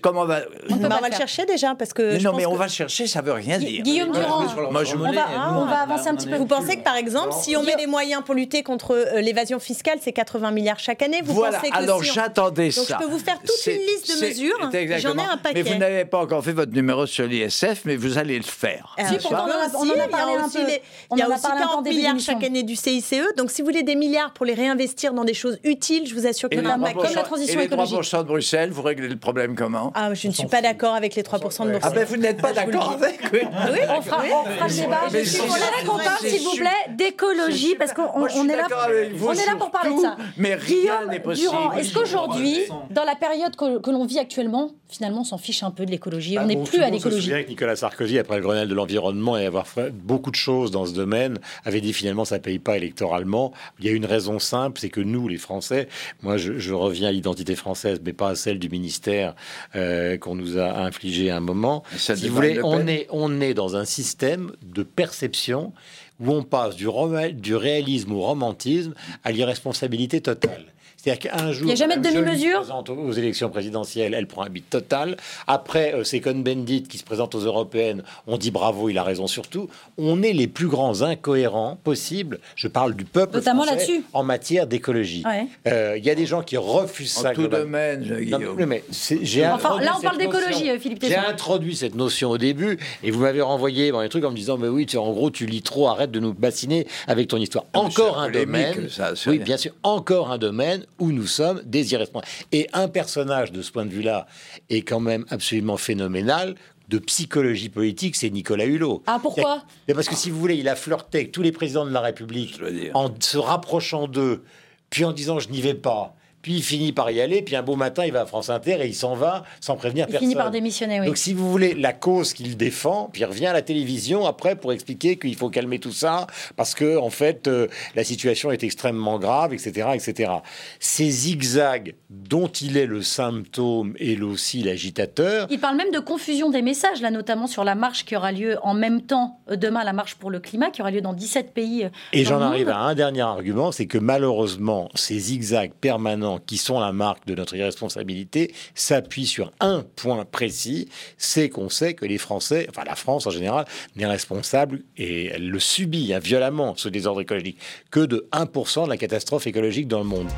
Comment va. On, va le chercher déjà parce que. Mais je non, pense mais on que- va chercher, ça veut rien dire. Guillaume Durand, Moi, je on va, on va avancer un petit peu. Vous pensez que par exemple, si on met des moyens pour lutter contre euh, l'évasion fiscale, c'est 80 milliards chaque année Vous voilà, pensez que alors si on- j'attendais Donc ça. je peux vous faire toute une liste de mesures. J'en ai un paquet. Mais vous n'avez pas encore fait votre numéro sur l'ISF, mais vous allez le faire. Alors, Si, pourtant, on en a- il y a parlé un aussi peu. les- On Il y a en a aussi parlé un peu en 40 début milliards chaque année du CICE. Donc, si vous voulez des milliards pour les réinvestir dans des choses utiles, je vous assure qu'il Et y les en a un 3%, paquet. et les 3% de Bruxelles, vous réglez le problème comment Ah, je ne suis pas d'accord avec les 3% de Ah ben vous n'êtes pas d'accord avec oui. on fera, on fera le débat. Je voudrais qu'on parle, s'il vous plaît, d'écologie, parce qu'on je suis est là, on est pour parler de ça. mais rien n'est possible. Durand, est-ce qu'aujourd'hui, dans la période que, que l'on vit actuellement, finalement, on s'en fiche un peu de l'écologie Bah, On n'est bon, plus à l'écologie. souvient que Nicolas Sarkozy, après le Grenelle de l'environnement et avoir fait beaucoup de choses dans ce domaine, avait dit finalement ça ne paye pas électoralement. Il y a une raison simple, c'est que nous, les Français, moi je, je reviens à l'identité française, mais pas à celle du ministère euh, qu'on nous a infligé à un moment. Ça si vous voulez, on est, on est dans un système de perception où on passe du, du réalisme au romantisme à l'irresponsabilité totale. C'est-à-dire qu'un jour, Il y a jamais de demi-mesure se présente aux élections présidentielles, elle prend un beat total. Après, euh, c'est Cohn-Bendit qui se présente aux européennes, on dit bravo, il a raison surtout. On est les plus grands incohérents possibles. Je parle du peuple Notamment français là-dessus. en matière d'écologie. Ouais. Euh, Il y a des gens qui refusent En ça. tout domaine, mais- mais c'est- j'ai Enfin, introduit là, on parle cette d'écologie, notion. Philippe J'ai introduit cette notion au début et vous m'avez renvoyé dans les trucs en me disant mais oui, tu, en gros, tu lis trop, arrête de nous bassiner avec ton histoire. Mais Encore un domaine, ça, oui, bien sûr, encore un domaine où nous sommes des irresponsables. Et un personnage de ce point de vue-là est quand même absolument phénoménal de psychologie politique, c'est Nicolas Hulot. Ah, pourquoi Mais Parce que si vous voulez, il a flirté avec tous les présidents de la République en se rapprochant d'eux, puis en disant je n'y vais pas. Puis il finit par y aller, puis un beau matin, il va à France Inter et il s'en va sans prévenir Il personne. finit par démissionner, oui. Donc, si vous voulez, la cause qu'il défend, puis il revient à la télévision après pour expliquer qu'il faut calmer tout ça parce que, en fait, euh, la situation est extrêmement grave, etc., etc. Ces zigzags dont il est le symptôme et aussi l'agitateur, Il parle même de confusion des messages, là notamment sur la marche qui aura lieu en même temps euh, demain, la marche pour le climat, qui aura lieu dans 17 pays. euh, Et j'en arrive à un dernier argument, c'est que malheureusement, ces zigzags permanents qui sont la marque de notre irresponsabilité s'appuient sur un point précis, c'est qu'on sait que les Français, enfin la France en général, n'est responsable, et elle le subit hein, violemment, ce désordre écologique, que de 1% de la catastrophe écologique dans le monde.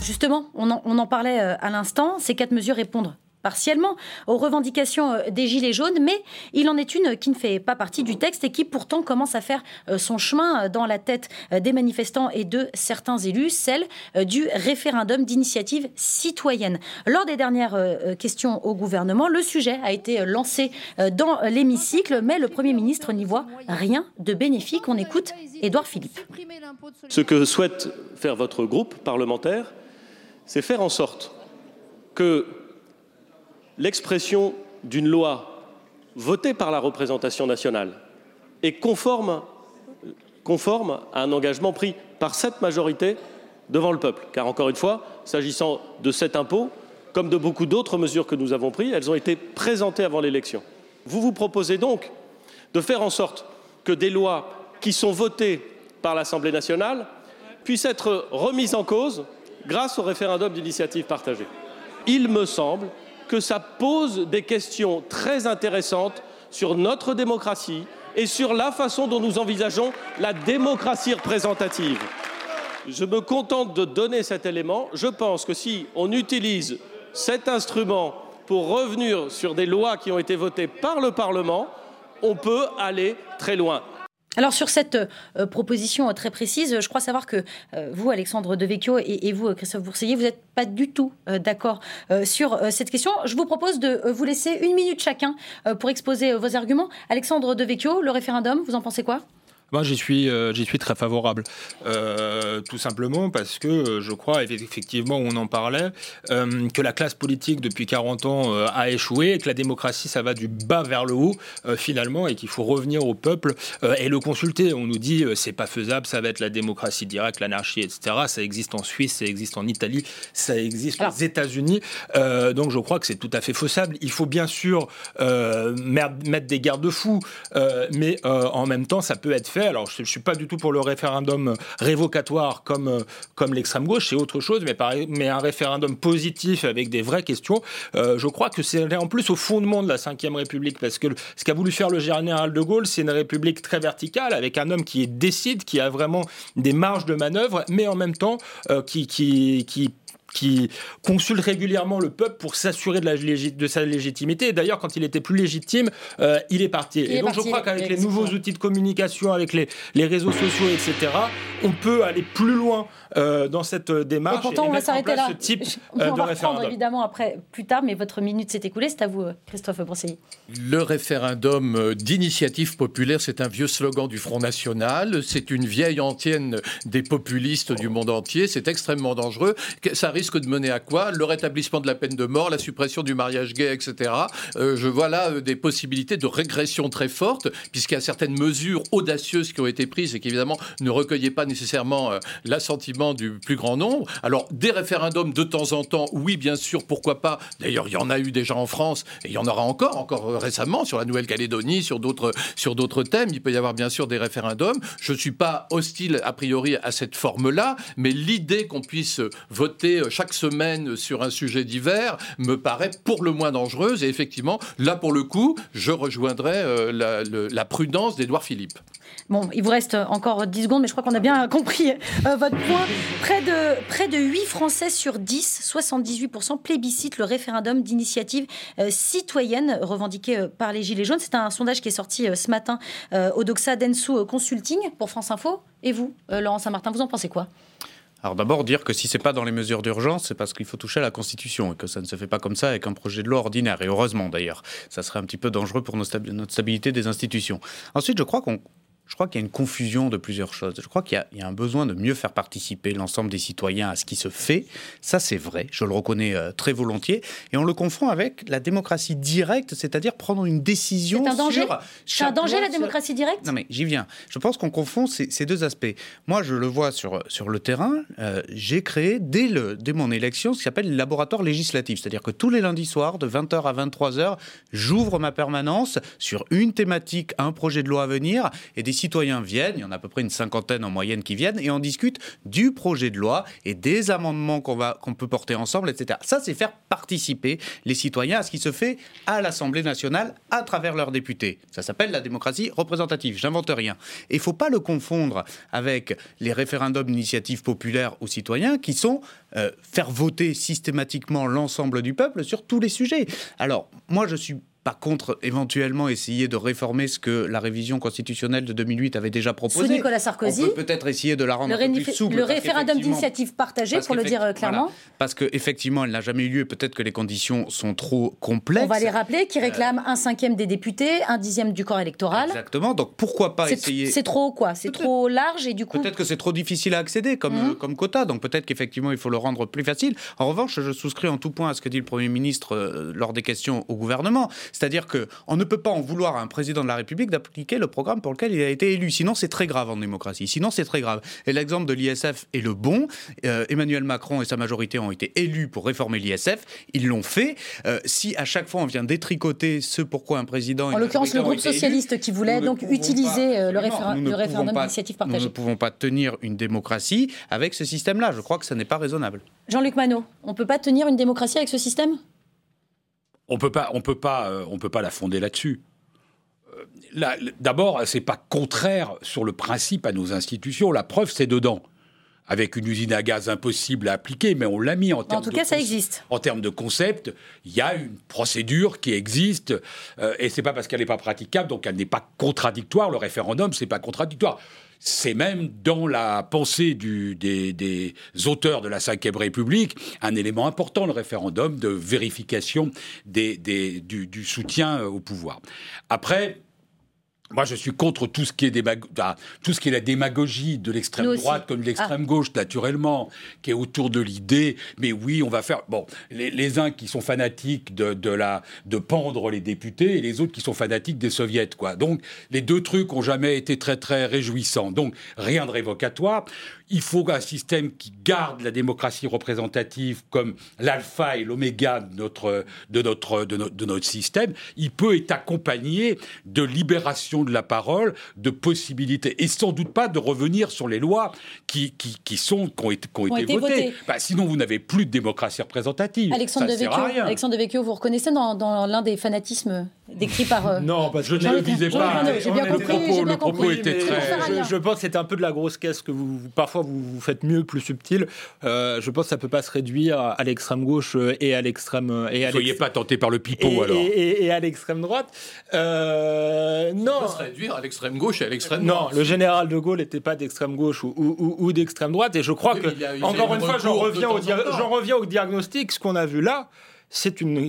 Justement, on en, on en parlait euh, à l'instant, ces quatre mesures répondent partiellement aux revendications euh, des Gilets jaunes, mais il en est une qui ne fait pas partie du texte et qui pourtant commence à faire euh, son chemin euh, dans la tête des manifestants et de certains élus, celle du référendum d'initiative citoyenne. Lors des dernières questions au gouvernement, le sujet a été lancé dans l'hémicycle, mais le Premier ministre n'y voit rien de bénéfique. On écoute Édouard Philippe. Ce que souhaite faire votre groupe parlementaire, c'est faire en sorte que l'expression d'une loi votée par la représentation nationale est conforme, à un engagement pris par cette majorité devant le peuple. Car encore une fois, s'agissant de cet impôt, comme de beaucoup d'autres mesures que nous avons prises, elles ont été présentées avant l'élection. Vous vous proposez donc de faire en sorte que des lois qui sont votées par l'Assemblée nationale puissent être remises en cause grâce au référendum d'initiative partagée. Il me semble que ça pose des questions très intéressantes sur notre démocratie et sur la façon dont nous envisageons la démocratie représentative. Je me contente de donner cet élément. Je pense que si on utilise cet instrument pour revenir sur des lois qui ont été votées par le Parlement, on peut aller très loin. Alors sur cette euh, proposition euh, très précise, je crois savoir que euh, vous, Alexandre Devecchio, et, et vous, Christophe Bourseillet, vous n'êtes pas du tout d'accord sur cette question. Je vous propose de vous laisser une minute chacun pour exposer vos arguments. Alexandre Devecchio, le référendum, vous en pensez quoi? Moi, j'y suis, euh, j'y suis très favorable. Euh, tout simplement parce que euh, je crois, effectivement, on en parlait, euh, que la classe politique, depuis 40 ans, a échoué et que la démocratie, ça va du bas vers le haut, finalement, et qu'il faut revenir au peuple et le consulter. On nous dit, c'est pas faisable, ça va être la démocratie directe, l'anarchie, etc. Ça existe en Suisse, ça existe en Italie, ça existe aux États-Unis. Donc, je crois que c'est tout à fait faisable. Il faut bien sûr mettre des garde-fous, mais en même temps, ça peut être fait. Alors, je ne suis pas du tout pour le référendum révocatoire comme, euh, comme l'extrême gauche, c'est autre chose, mais, un référendum positif avec des vraies questions, euh, je crois que c'est en plus au fondement de la Ve République, parce que ce qu'a voulu faire le général de Gaulle, c'est une république très verticale, avec un homme qui décide, qui a vraiment des marges de manœuvre, mais en même temps euh, qui, qui, qui qui consulte régulièrement le peuple pour s'assurer de, la de sa légitimité. Et d'ailleurs, quand il était plus légitime, euh, il est parti. Il et est donc, parti, je crois qu'avec les nouveaux outils de communication, avec les, les réseaux sociaux, etc., on peut aller plus loin euh, dans cette euh, démarche. Et pourtant, et on va s'arrêter là. Ce type on euh, va de reprendre référendum. évidemment après, plus tard, mais votre minute s'est écoulée. C'est à vous, euh, Christophe Bourseillet. Le référendum euh, d'initiative populaire, c'est un vieux slogan du Front National, c'est une vieille antienne des populistes du monde entier, c'est extrêmement dangereux, ça risque risque de mener à quoi Le rétablissement de la peine de mort, la suppression du mariage gay, etc. Euh, je vois là euh, des possibilités de régression très fortes, puisqu'il y a certaines mesures audacieuses qui ont été prises et qui évidemment ne recueillaient pas nécessairement euh, l'assentiment du plus grand nombre. Alors, des référendums de temps en temps, oui, bien sûr, pourquoi pas D'ailleurs, il y en a eu déjà en France, et il y en aura encore, encore euh, récemment, sur la Nouvelle-Calédonie, sur d'autres, sur d'autres thèmes. Il peut y avoir bien sûr des référendums. Je ne suis pas hostile, a priori, à cette forme-là, mais l'idée qu'on puisse voter euh, chaque semaine sur un sujet divers me paraît pour le moins dangereuse. Et effectivement, là, pour le coup, je rejoindrai euh, la, prudence d'Édouard Philippe. Bon, il vous reste encore 10 secondes, mais je crois qu'on a bien compris euh, votre point. Près de, près de 8 Français sur 10, 78% plébiscitent le référendum d'initiative euh, citoyenne revendiqué par les Gilets jaunes. C'est un sondage qui est sorti ce matin au Doxa Densu Consulting pour France Info. Et vous, Laurent Saint-Martin, vous en pensez quoi? Alors d'abord dire que si c'est pas dans les mesures d'urgence, c'est parce qu'il faut toucher à la Constitution et que ça ne se fait pas comme ça avec un projet de loi ordinaire. Et heureusement d'ailleurs, ça serait un petit peu dangereux pour notre stabilité des institutions. Ensuite, je crois qu'on je crois qu'il y a une confusion de plusieurs choses. Je crois qu'il y a- il y, a un besoin de mieux faire participer l'ensemble des citoyens à ce qui se fait. Ça, c'est vrai. Je le reconnais euh, très volontiers. Et on le confond avec la démocratie directe, c'est-à-dire prendre une décision C'est un danger C'est un danger loi, la démocratie directe? Non mais j'y viens. Je pense qu'on confond ces, ces deux aspects. Moi, je le vois sur, sur le terrain. euh, J'ai créé dès, le, dès mon élection ce qui s'appelle le laboratoire législatif. C'est-à-dire que tous les lundis soirs, de 20h à 23h, j'ouvre ma permanence sur une thématique, un projet de loi à venir, et des citoyens viennent, il y en a à peu près une cinquantaine en moyenne qui viennent, et on discute du projet de loi et des amendements qu'on peut porter ensemble, etc. Ça, c'est faire participer les citoyens à ce qui se fait à l'Assemblée nationale à travers leurs députés. Ça s'appelle la démocratie représentative. J'invente rien. Et il faut pas le confondre avec les référendums d'initiative populaire aux citoyens qui sont euh, faire voter systématiquement l'ensemble du peuple sur tous les sujets. Alors, moi, je suis pas contre éventuellement essayer de réformer ce que la révision constitutionnelle de 2008 avait déjà proposé. Sous Nicolas Sarkozy. On peut peut-être essayer de la rendre Le, un peu réni- plus souple. le référendum d'initiative partagée, pour le dire euh, clairement. voilà. parce qu'effectivement, elle n'a jamais eu lieu. Peut-être que les conditions sont trop complexes. On va les rappeler, qui réclament un cinquième des députés, un dixième du corps électoral. Exactement. Donc pourquoi pas essayer C'est trop quoi C'est trop large et du coup. Peut-être que c'est trop difficile à accéder comme, Mhm. euh, comme quota, donc peut-être qu'effectivement il faut le rendre plus facile. En revanche, je souscris en tout point à ce que dit le Premier ministre euh, lors des questions au gouvernement, c'est-à-dire que on ne peut pas en vouloir à un président de la République d'appliquer le programme pour lequel il a été élu. Sinon, c'est très grave en démocratie. Sinon, c'est très grave. Et l'exemple de l'ISF est le bon. Euh, Emmanuel Macron et sa majorité ont été élus pour réformer l'ISF. Ils l'ont fait. Euh, si à chaque fois on vient détricoter ce pourquoi un président En l'occurrence, le groupe élus, socialiste qui voulait ne donc utiliser euh, le, Nous ne référendum pas- d'initiative Nous ne partagée. pouvons pas tenir une démocratie avec ce système-là. Je crois que ça n'est pas raisonnable. Jean-Luc Manot, on peut pas tenir une démocratie avec ce système? On peut pas, on peut pas, euh, on peut pas la fonder là-dessus. Euh, là, D'abord, c'est pas contraire sur le principe à nos institutions. La preuve, c'est dedans. Avec une usine à gaz impossible à appliquer, mais on l'a mis en En termes tout de cas, ça existe. En termes de concept, il y a une procédure qui existe, euh, et c'est pas parce qu'elle n'est pas praticable, donc elle n'est pas contradictoire. Le référendum, c'est pas contradictoire. C'est même dans la pensée du- des, des auteurs de la Ve République un élément important, le référendum de vérification des, des- du, du soutien au pouvoir. Après, moi, je suis contre tout ce qui est, démag- ah, tout ce qui est la démagogie de l'extrême droite comme de l'extrême Ah. gauche, naturellement, qui est autour de l'idée. Mais oui, on va faire. Bon, les, les uns qui sont fanatiques de, de la de pendre les députés et les autres qui sont fanatiques des soviets, quoi. Donc, les deux trucs ont jamais été très très réjouissants. Donc, rien de révocatoire. Il faut un système qui garde la démocratie représentative comme l'alpha et l'oméga de notre, de, notre, de, notre, de notre système. Il peut être accompagné de libération de la parole, de possibilités, et sans doute pas de revenir sur les lois qui, qui, qui sont, qui ont été, qui ont Ont été été votées. votées. Bah, sinon, vous n'avez plus de démocratie représentative. Alexandre Ça de Vecchio, rien. Alexandre de Vecchio, vous reconnaissez dans, dans l'un des fanatismes décrits par. euh, Non, parce que Je ne le visais Jean-Luc pas. J'ai bien Le compris, le propos était très- ça je, pense que c'était un peu de la grosse caisse que vous, parfois vous, vous faites mieux, plus subtil. Euh, je pense que ça peut pas se réduire à, l'extrême gauche et à l'extrême et à Ne soyez pas tenté par le pipeau, et, alors. et- et- et à l'extrême droite. Euh, On non. peut se réduire à l'extrême gauche et à l'extrême Non, droite. le général de Gaulle n'était pas d'extrême gauche ou, ou- ou- ou d'extrême droite, et je crois Oui, que, encore une fois, j'en reviens au diagnostic. Ce qu'on a vu là, c'est une,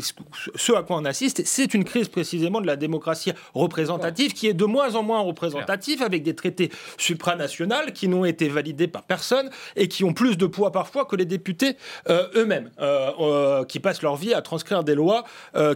ce à quoi on assiste, c'est une crise précisément de la démocratie représentative qui est de moins en moins représentative avec des traités supranationaux qui n'ont été validés par personne et qui ont plus de poids parfois que les députés euh, eux-mêmes, euh, euh, qui passent leur vie à transcrire des lois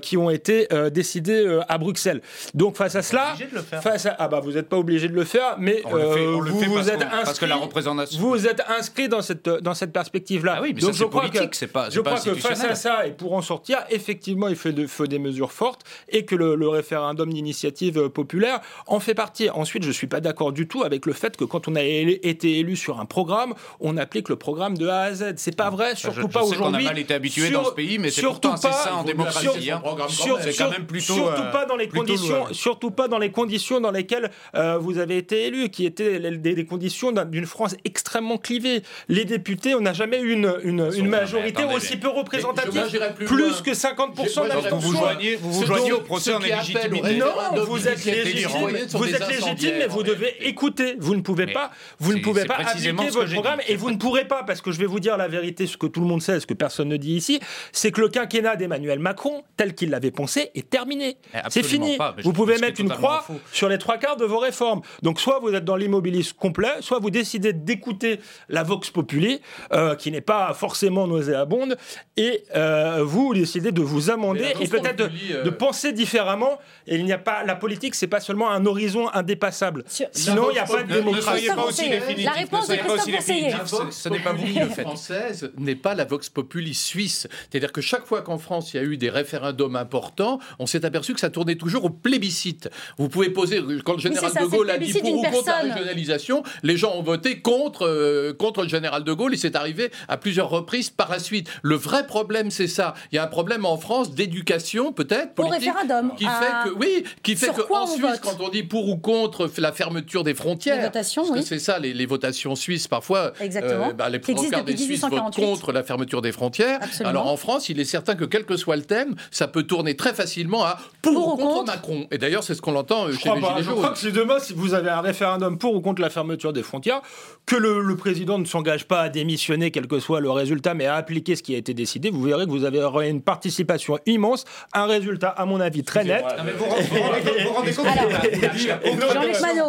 qui ont été décidées à Bruxelles. Donc face à cela, face à, ah bah vous n'êtes pas obligé de le faire, mais vous, vous êtes inscrit, parce que la représentation. vous êtes inscrit dans cette dans cette perspective-là. Ah oui, mais Donc ça, je c'est crois politique, que c'est pas- je pas crois que face à ça et pour en sortir, effectivement, il de- faut des mesures fortes et que le, le référendum d'initiative euh, populaire en fait partie. Ensuite, je suis pas d'accord du tout avec le fait que quand on a élu- été élu sur un programme, on applique le programme de A à Z. C'est pas vrai, surtout je pas sais qu'on a aujourd'hui. mal été habitué Sur- dans ce pays, mais c'est surtout pas- ça en démocratie, sur-. Programme sur- quand même. C'est sur- quand même plutôt, Surtout euh, pas dans les conditions, loin. surtout pas dans les conditions dans lesquelles euh, vous avez été élu, qui étaient des, des conditions d'un- d'une France extrêmement clivée. Les députés, on n'a jamais eu une, une, une majorité aussi peu représentative, plus plus que 50% Moi, j'irais d'abstention. Ce dont- ceux qui appellent au Non, vous êtes d'initiative légitime, citoyenne sont vous êtes légitime, mais vous en devez écouter. Vous ne pouvez pas, vous ne pouvez pas appliquer votre programme et vous ne pourrez pas, parce que je vais vous dire la vérité, ce que tout le monde sait, ce que personne ne dit ici, c'est que le quinquennat d'Emmanuel Macron, tel qu'il l'avait pensé, est terminé. C'est fini. pas, Vous pouvez mettre une croix faux. sur les trois quarts de vos réformes. Donc soit vous êtes dans l'immobilisme complet, soit vous décidez d'écouter la Vox Populi, euh, qui n'est pas forcément nauséabonde, et euh, vous décidez de vous amender et peut-être de, euh, de penser différemment. Et il n'y a pas la politique, c'est pas seulement un horizon indépassable. Sinon, il n'y a pas de démocratie. La réponse de Christophe Ce- Vox Ce n'est pas vous qui Populi le faites. française n'est pas la Vox Populi suisse. C'est-à-dire que chaque fois qu'en France il y a eu des référendums importants, on s'est aperçu que ça tournait toujours au plébiscite. Vous pouvez poser, quand le général ça, de Gaulle le a dit pour ou contre la régionalisation, les gens ont voté contre, euh, contre le général de Gaulle et c'est arrivé à plusieurs reprises par la suite. Le vrai problème, c'est ça. Il y a un problème en France d'éducation, peut-être, Au politique, référendum. qui Ah. fait que, oui, qui fait que en Suisse, vote quand on dit pour ou contre la fermeture des frontières, Les votations, parce que oui. c'est ça, les, les votations suisses, parfois, Exactement. euh, bah, les trois des Suisses votent 1848. contre la fermeture des frontières. Absolument. Alors en France, il est certain que quel que soit le thème, ça peut tourner très facilement à pour, Pour ou contre, contre. Macron. Et d'ailleurs, c'est ce qu'on entend euh, Je chez crois, les pas. Gilets Je jaunes. crois que si demain, si vous avez un référendum pour ou contre la fermeture des frontières, que le, le président ne s'engage pas à démissionner, quel que soit le résultat, mais à appliquer ce qui a été décidé, vous verrez que vous avez une participation immense, un résultat, à mon avis, très net. vous vous rendez compte.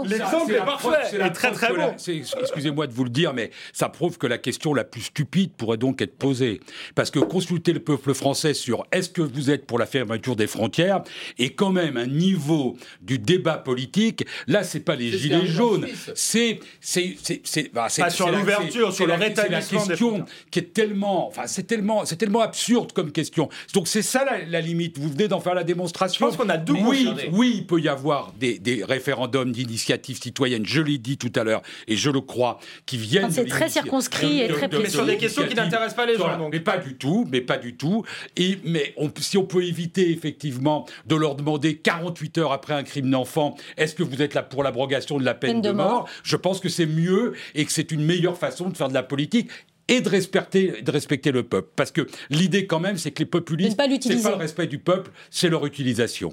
L'exemple est parfait et très très bon. Excusez-moi de vous le dire, mais ça prouve que la question la plus stupide pourrait donc être posée. Parce que consulter le peuple français sur est-ce que vous êtes pour la fermeture des frontières est quand même un niveau du débat politique. Là, c'est pas les gilets jaunes, c'est c'est c'est c'est bah, sur la- l'ouverture, sur le la- c'est la rétablissement des question frontières. qui est tellement, enfin c'est tellement c'est tellement absurde comme question. Donc c'est ça la, la limite. Vous venez d'en faire la démonstration. Je pense qu'on a deux Oui, oui, il peut y avoir des, des référendums d'initiative citoyenne, je l'ai dit tout à l'heure, et je le crois, qui viennent. C'est très circonscrit et de- très de- Mais sur des questions qui n'intéressent pas les gens, donc. Mais pas du tout, mais pas du tout. Et, mais on- si on peut éviter effectivement de leur demander 48 heures après un crime d'enfant, est-ce que vous êtes là pour l'abrogation de la peine, de, mort, Je pense que c'est mieux et que c'est une meilleure façon de faire de la politique et de respecter, de respecter le peuple. Parce que l'idée quand même, c'est que les populistes, ne pas c'est l'utiliser. pas le respect du peuple, c'est leur utilisation.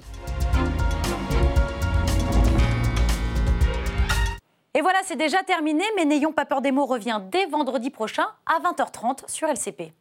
Et voilà, c'est déjà terminé, mais n'ayons pas peur des mots revient dès vendredi prochain à 20h30 sur LCP.